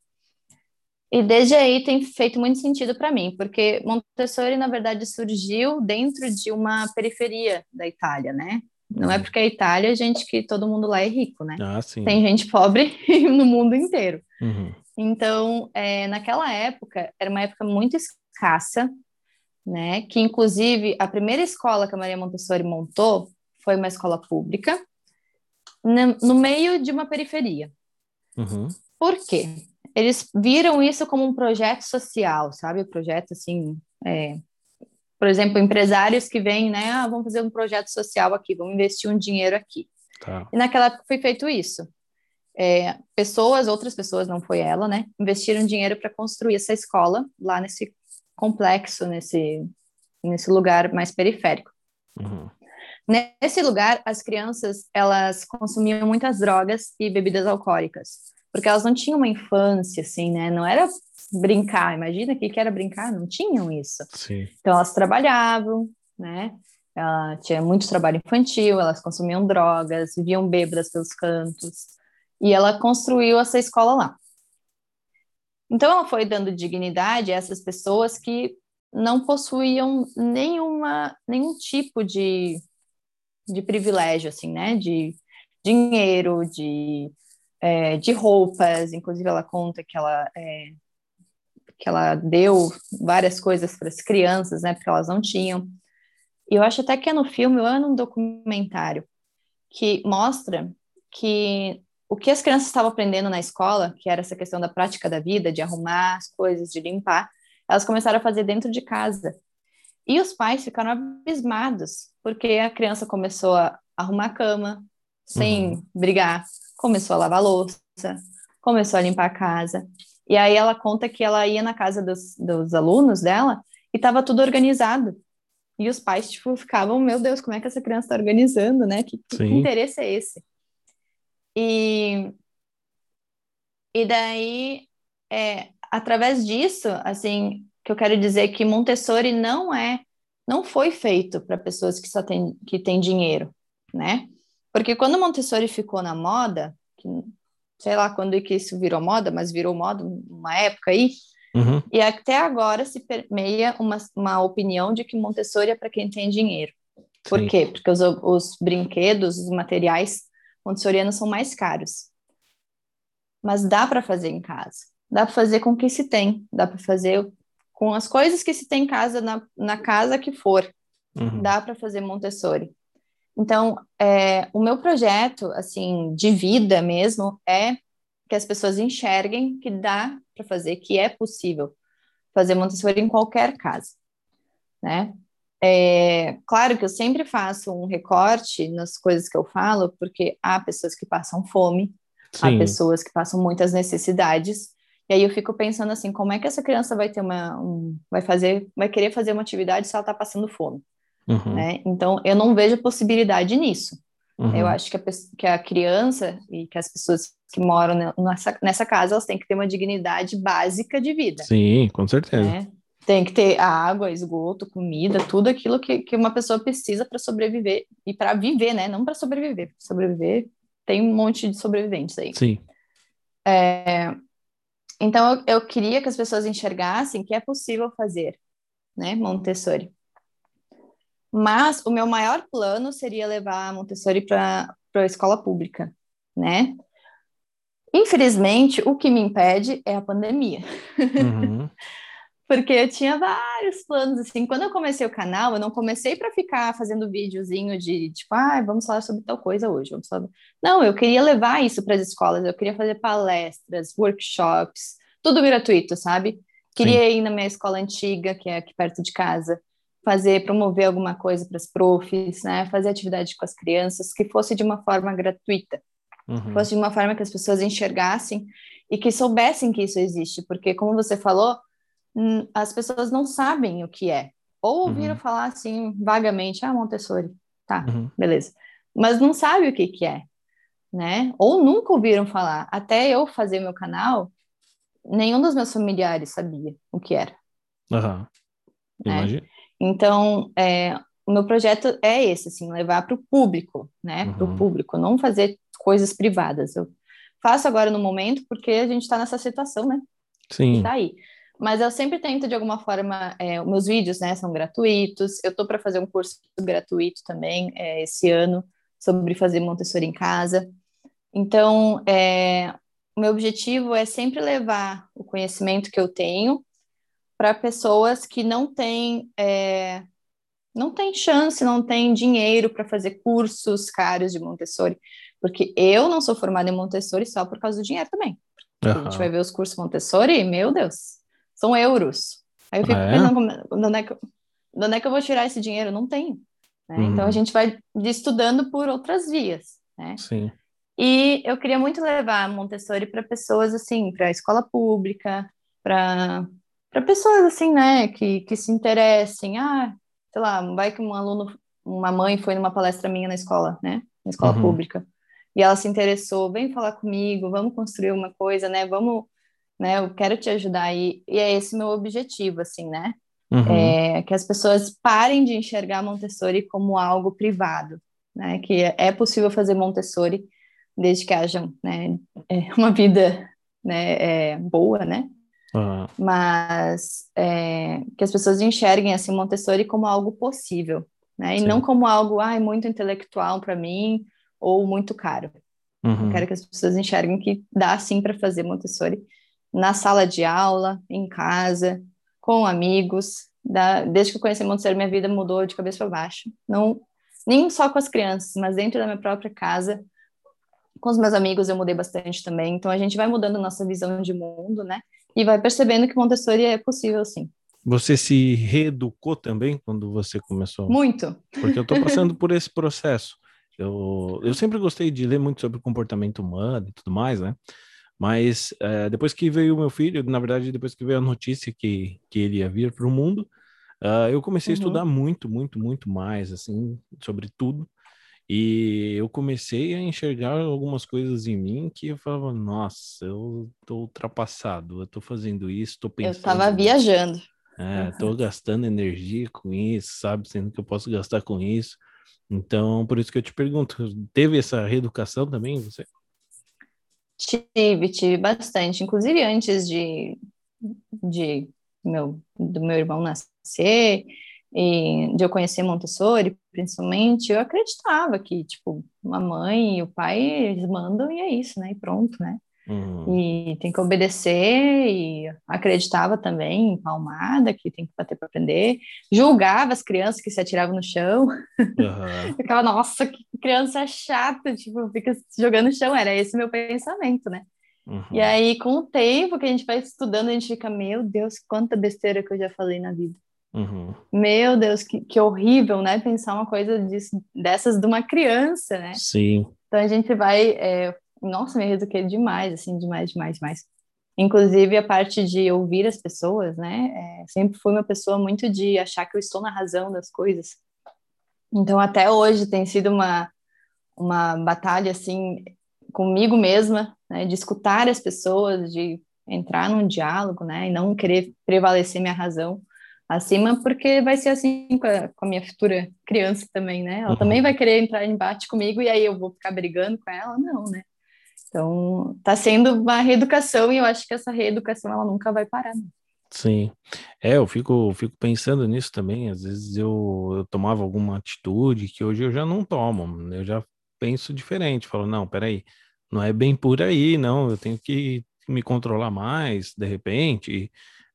E desde aí tem feito muito sentido para mim, porque Montessori, na verdade, surgiu dentro de uma periferia da Itália, né? Não é uhum. porque a Itália, gente que todo mundo lá é rico, né? Ah. Tem gente pobre no mundo inteiro. Uhum. Então, é, naquela época, era uma época muito escassa, né? Que, inclusive, a primeira escola que a Maria Montessori montou foi uma escola pública, no meio de uma periferia. Uhum. Por quê? Eles viram isso como um projeto social, sabe? Um projeto assim, é, por exemplo, empresários que vêm, né? Ah, vamos fazer um projeto social aqui, vamos investir um dinheiro aqui. Tá. E naquela época foi feito isso. É, pessoas, outras pessoas, não foi ela, né? Investiram dinheiro para construir essa escola lá nesse complexo, nesse, nesse lugar mais periférico. Uhum. Nesse lugar, as crianças elas consumiam muitas drogas e bebidas alcoólicas, porque elas não tinham uma infância assim, né? Não era brincar. Imagina que que era brincar, não tinham isso. Sim. Então elas trabalhavam, né? Ela tinha muito trabalho infantil, elas consumiam drogas, viviam bêbadas pelos cantos, e ela construiu essa escola lá. Então ela foi dando dignidade a essas pessoas que não possuíam nenhuma, nenhum tipo de, de privilégio, assim, né? De dinheiro, de, é, de roupas. Inclusive, ela conta que ela, é, que ela deu várias coisas para as crianças, né? Porque elas não tinham. E eu acho até que é no filme ou é num documentário que mostra que o que as crianças estavam aprendendo na escola, que era essa questão da prática da vida, de arrumar as coisas, de limpar, elas começaram a fazer dentro de casa. E os pais ficaram abismados, porque a criança começou a arrumar a cama, sem uhum. brigar, começou a lavar louça, começou a limpar a casa. E aí ela conta que ela ia na casa dos, dos alunos dela e estava tudo organizado. E os pais, tipo, ficavam, meu Deus, como é que essa criança está organizando, né? Que, que interesse é esse? E, e daí, é, através disso, assim, que eu quero dizer que Montessori não é, não foi feito para pessoas que só têm que têm dinheiro, né? Porque quando Montessori ficou na moda, que, sei lá quando que isso virou moda, mas virou moda uma época aí, uhum. e até agora se permeia uma, uma opinião de que Montessori é para quem tem dinheiro. Por Sim. quê? Porque os, os brinquedos, os materiais montessorianos são mais caros. Mas dá para fazer em casa. Dá para fazer com o que se tem. Dá para fazer com as coisas que se tem em casa, na, na casa que for. Uhum. Dá para fazer Montessori. Então, é, o meu projeto, assim, de vida mesmo, é que as pessoas enxerguem que dá para fazer, que é possível fazer Montessori em qualquer casa, né? É, claro que eu sempre faço um recorte nas coisas que eu falo, porque há pessoas que passam fome, Sim. há pessoas que passam muitas necessidades, e aí eu fico pensando assim, como é que essa criança vai ter uma, um, vai fazer, vai querer fazer uma atividade se ela está passando fome, uhum. né? Então eu não vejo possibilidade nisso. Uhum. Eu acho que a, que a criança e que as pessoas que moram nessa, nessa casa, elas têm que ter uma dignidade básica de vida. Sim, com certeza. Né? Tem que ter água, esgoto, comida, tudo aquilo que, que uma pessoa precisa para sobreviver e para viver, né? Não para sobreviver. Sobreviver tem um monte de sobreviventes aí. Sim. É, então eu, eu queria que as pessoas enxergassem que é possível fazer, né? Montessori. Mas o meu maior plano seria levar a Montessori para a escola pública, né? Infelizmente, o que me impede é a pandemia. Uhum. porque eu tinha vários planos assim. Quando eu comecei o canal, eu não comecei para ficar fazendo videozinho de tipo, ah, vamos falar sobre tal coisa hoje, vamos falar... Não, eu queria levar isso para as escolas, eu queria fazer palestras, workshops, tudo gratuito, sabe? Queria Sim. ir na minha escola antiga, que é aqui perto de casa, fazer, promover alguma coisa para as profs, né? Fazer atividade com as crianças, que fosse de uma forma gratuita, uhum. fosse de uma forma que as pessoas enxergassem e que soubessem que isso existe, porque como você falou, as pessoas não sabem o que é. Ou ouviram uhum. falar assim, vagamente, ah, Montessori, tá, uhum. beleza. Mas não sabe o que que é, né? Ou nunca ouviram falar. Até eu fazer meu canal, nenhum dos meus familiares sabia o que era. Uhum. Né? Então, é, o meu projeto é esse, assim, levar para o público, né? Para o uhum. público, não fazer coisas privadas. Eu faço agora no momento porque a gente está nessa situação, né? Sim. Está aí. Mas eu sempre tento, de alguma forma, é, meus vídeos né, são gratuitos. Eu estou para fazer um curso gratuito também é, esse ano sobre fazer Montessori em casa. Então, é, o meu objetivo é sempre levar o conhecimento que eu tenho para pessoas que não têm é, não tem chance, não tem dinheiro para fazer cursos caros de Montessori, porque eu não sou formada em Montessori só por causa do dinheiro também. Uhum. A gente vai ver os cursos Montessori, meu Deus, são euros. Aí eu fico ah, é? pensando, onde é, que, onde é que eu vou tirar esse dinheiro? Não tenho. Né? Uhum. Então a gente vai estudando por outras vias, né? Sim. E eu queria muito levar Montessori para pessoas assim, para a escola pública, para para pessoas assim, né, que, que se interessem. Ah, sei lá, vai que um aluno, uma mãe foi numa palestra minha na escola, né, na escola uhum. pública, e ela se interessou, vem falar comigo, vamos construir uma coisa, né, vamos, né, eu quero te ajudar. E, e é esse meu objetivo, assim, né, uhum. é, que as pessoas parem de enxergar Montessori como algo privado, né, que é, é possível fazer Montessori desde que haja né, é, uma vida né, é, boa, né? Uhum. Mas é, que as pessoas enxerguem assim Montessori como algo possível, né? E Sim. não como algo ai, muito intelectual para mim ou muito caro. Uhum. Eu quero que as pessoas enxerguem que dá sim para fazer Montessori na sala de aula, em casa, com amigos. Da, desde que eu conheci Montessori, minha vida mudou de cabeça para baixo. Não, nem só com as crianças, mas dentro da minha própria casa, com os meus amigos eu mudei bastante também. Então a gente vai mudando nossa visão de mundo, né? E vai percebendo que Montessori é possível, sim. Você se reeducou também quando você começou? Muito. Porque eu estou passando por esse processo. Eu, eu sempre gostei de ler muito sobre comportamento humano e tudo mais, né? Mas é, depois que veio o meu filho, na verdade, depois que veio a notícia que, que ele ia vir para o mundo, uh, eu comecei uhum. a estudar muito, muito, muito mais, assim, sobre tudo. E eu comecei a enxergar algumas coisas em mim que eu falava, nossa, eu tô ultrapassado, eu tô fazendo isso, tô pensando. Eu tava viajando. É, tô gastando energia com isso, sabe? Sendo que eu posso gastar com isso. Então, por isso que eu te pergunto, teve essa reeducação também você? Tive, tive bastante. Inclusive antes de, de meu, do meu irmão nascer, e de eu conhecer Montessori, principalmente, eu acreditava que, tipo, a mãe e o pai, eles mandam e é isso, né? E pronto, né? Uhum. E tem que obedecer, e acreditava também em palmada, que tem que bater para aprender. Julgava as crianças que se atiravam no chão. Uhum. Ficava, nossa, que criança chata, tipo, fica se jogando no chão. Era esse meu pensamento, né? Uhum. E aí, com o tempo que a gente vai estudando, a gente fica, meu Deus, quanta besteira que eu já falei na vida. Uhum. Meu Deus, que, que horrível, né? Pensar uma coisa disso, dessas de uma criança, né? Sim. Então a gente vai. É... Nossa, me reeduquei demais, assim, demais, demais, demais. Inclusive a parte de ouvir as pessoas, né? É, sempre fui uma pessoa muito de achar que eu estou na razão das coisas. Então até hoje tem sido uma, uma batalha, assim, comigo mesma, né? De escutar as pessoas, de entrar num diálogo, né? E não querer prevalecer minha razão acima, porque vai ser assim com a, com a minha futura criança também, né? Ela uhum. também vai querer entrar em embate comigo e aí eu vou ficar brigando com ela? Não, né? Então, tá sendo uma reeducação e eu acho que essa reeducação ela nunca vai parar. Né? Sim, é, eu fico, fico pensando nisso também. Às vezes eu, eu tomava alguma atitude que hoje eu já não tomo, eu já penso diferente. Falo, não, peraí, não é bem por aí, não, eu tenho que me controlar mais, de repente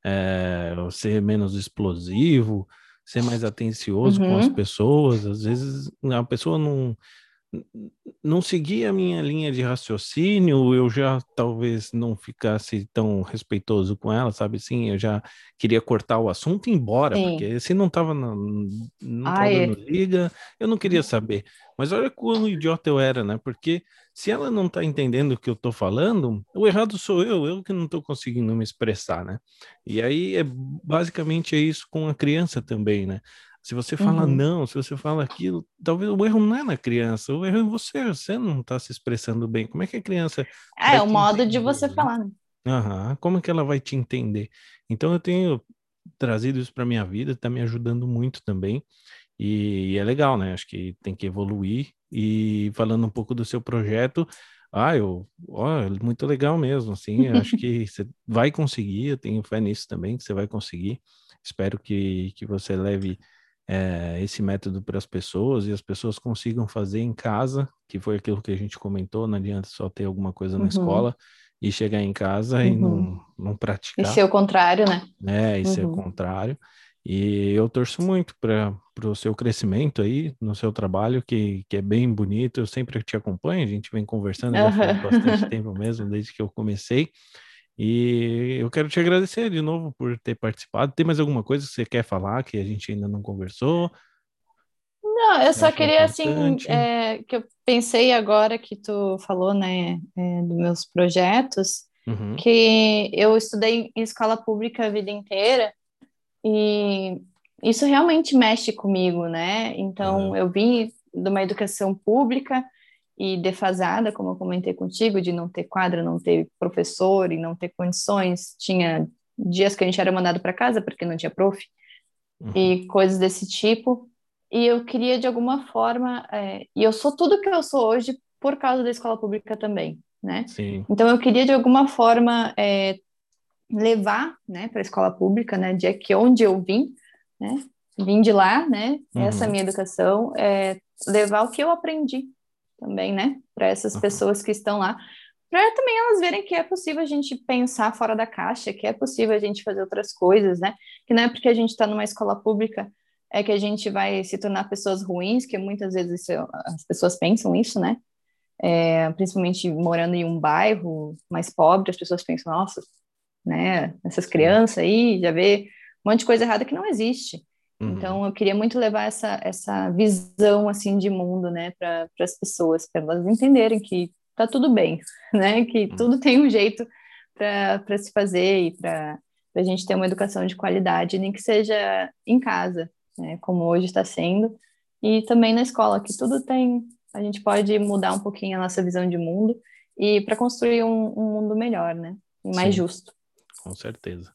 é, ser menos explosivo, ser mais atencioso uhum. com as uhum. pessoas. Às vezes a pessoa não não seguia a minha linha de raciocínio, eu já talvez não ficasse tão respeitoso com ela, sabe? Sim, eu já queria cortar o assunto e ir embora, Sim. porque se não estava não tava dando liga, eu não queria saber. Mas olha quão idiota eu era, né? Porque se ela não está entendendo o que eu estou falando, o errado sou eu, eu que não estou conseguindo me expressar, né? E aí é basicamente é isso com a criança também, né? Se você fala uhum. não, se você fala aquilo, talvez o erro não é na criança, o erro é você, você não está se expressando bem. Como é que a criança. É, o modo entender, de você né? falar, né? Aham, como é que ela vai te entender? Então eu tenho trazido isso para minha vida, está me ajudando muito também. E, e, é legal, né? Acho que tem que evoluir. E falando um pouco do seu projeto, ah, eu, ó, muito legal mesmo, assim, acho que você vai conseguir, eu tenho fé nisso também, que você vai conseguir. Espero que, que você leve é, esse método para as pessoas e as pessoas consigam fazer em casa, que foi aquilo que a gente comentou, não adianta só ter alguma coisa na uhum. escola e chegar em casa uhum. e não, não praticar. E ser o contrário, né? É, e uhum. ser o contrário. E eu torço muito para para o seu crescimento aí no seu trabalho, que, que é bem bonito. Eu sempre te acompanho, a gente vem conversando já faz bastante tempo mesmo, desde que eu comecei. E eu quero te agradecer de novo por ter participado. Tem mais alguma coisa que você quer falar que a gente ainda não conversou? Não, eu só queria assim é, que eu pensei agora que tu falou, né, é, dos meus projetos, uhum. que eu estudei em escola pública a vida inteira e isso realmente mexe comigo, né? Então, uhum. eu vim de uma educação pública e defasada, como eu comentei contigo, de não ter quadra, não ter professor e não ter condições. Tinha dias que a gente era mandado para casa porque não tinha prof uhum. e coisas desse tipo. E eu queria, de alguma forma, é, e eu sou tudo que eu sou hoje por causa da escola pública também, né? Sim. Então, eu queria, de alguma forma, é, levar, né, para a escola pública, né, de que onde eu vim, né? Vim de lá, né? Uhum. Essa minha educação é levar o que eu aprendi também, né? Para essas pessoas que estão lá, para também elas verem que é possível a gente pensar fora da caixa, que é possível a gente fazer outras coisas, né? Que não é porque a gente está numa escola pública é que a gente vai se tornar pessoas ruins, que muitas vezes isso, as pessoas pensam isso, né? É, principalmente morando em um bairro mais pobre, as pessoas pensam, nossa, né? Essas crianças aí já vê um monte de coisa errada que não existe. Uhum. Então, eu queria muito levar essa, essa visão, assim, de mundo, né, para as pessoas, para elas entenderem que tá tudo bem, né, que uhum. tudo tem um jeito para se fazer e para a gente ter uma educação de qualidade, nem que seja em casa, né, como hoje está sendo, e também na escola, que tudo tem, a gente pode mudar um pouquinho a nossa visão de mundo e para construir um, um, mundo melhor, né, e mais Sim, justo. Com certeza.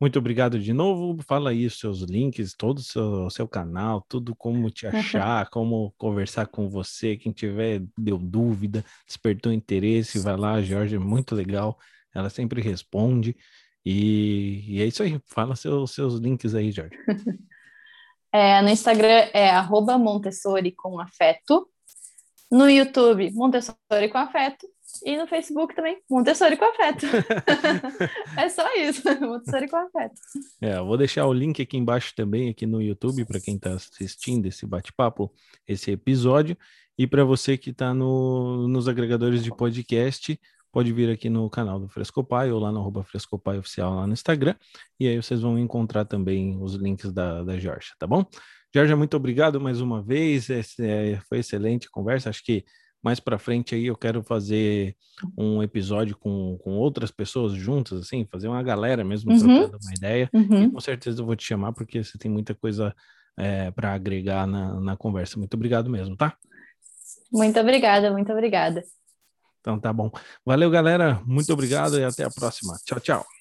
Muito obrigado de novo. Fala aí os seus links, todo o seu, seu canal, tudo como te achar, como conversar com você. Quem tiver deu dúvida, despertou interesse, vai lá, a Jorge é muito legal. Ela sempre responde. E, e é isso aí. Fala seus, seus links aí, Jorge. É, no Instagram é arroba Montessori com afeto. No YouTube, Montessori com afeto. E no Facebook também, Montessori com afeto. é só isso, Montessori com afeto. É, eu vou deixar o link aqui embaixo também, aqui no YouTube, para quem está assistindo esse bate-papo, esse episódio. E para você que está no, nos agregadores de podcast, pode vir aqui no canal do Frescopai ou lá no arroba Frescopai Oficial lá no Instagram. E aí vocês vão encontrar também os links da, da Jorge, tá bom? Jorge, muito obrigado mais uma vez. Esse, é, foi excelente conversa. Acho que mais para frente aí eu quero fazer um episódio com, com outras pessoas juntas, assim, fazer uma galera mesmo uhum. trocando uma ideia. Uhum. E com certeza eu vou te chamar porque você tem muita coisa é, para agregar na, na conversa. Muito obrigado mesmo, tá? Muito obrigada, muito obrigada. Então tá bom. Valeu, galera. Muito obrigado e até a próxima. Tchau, tchau.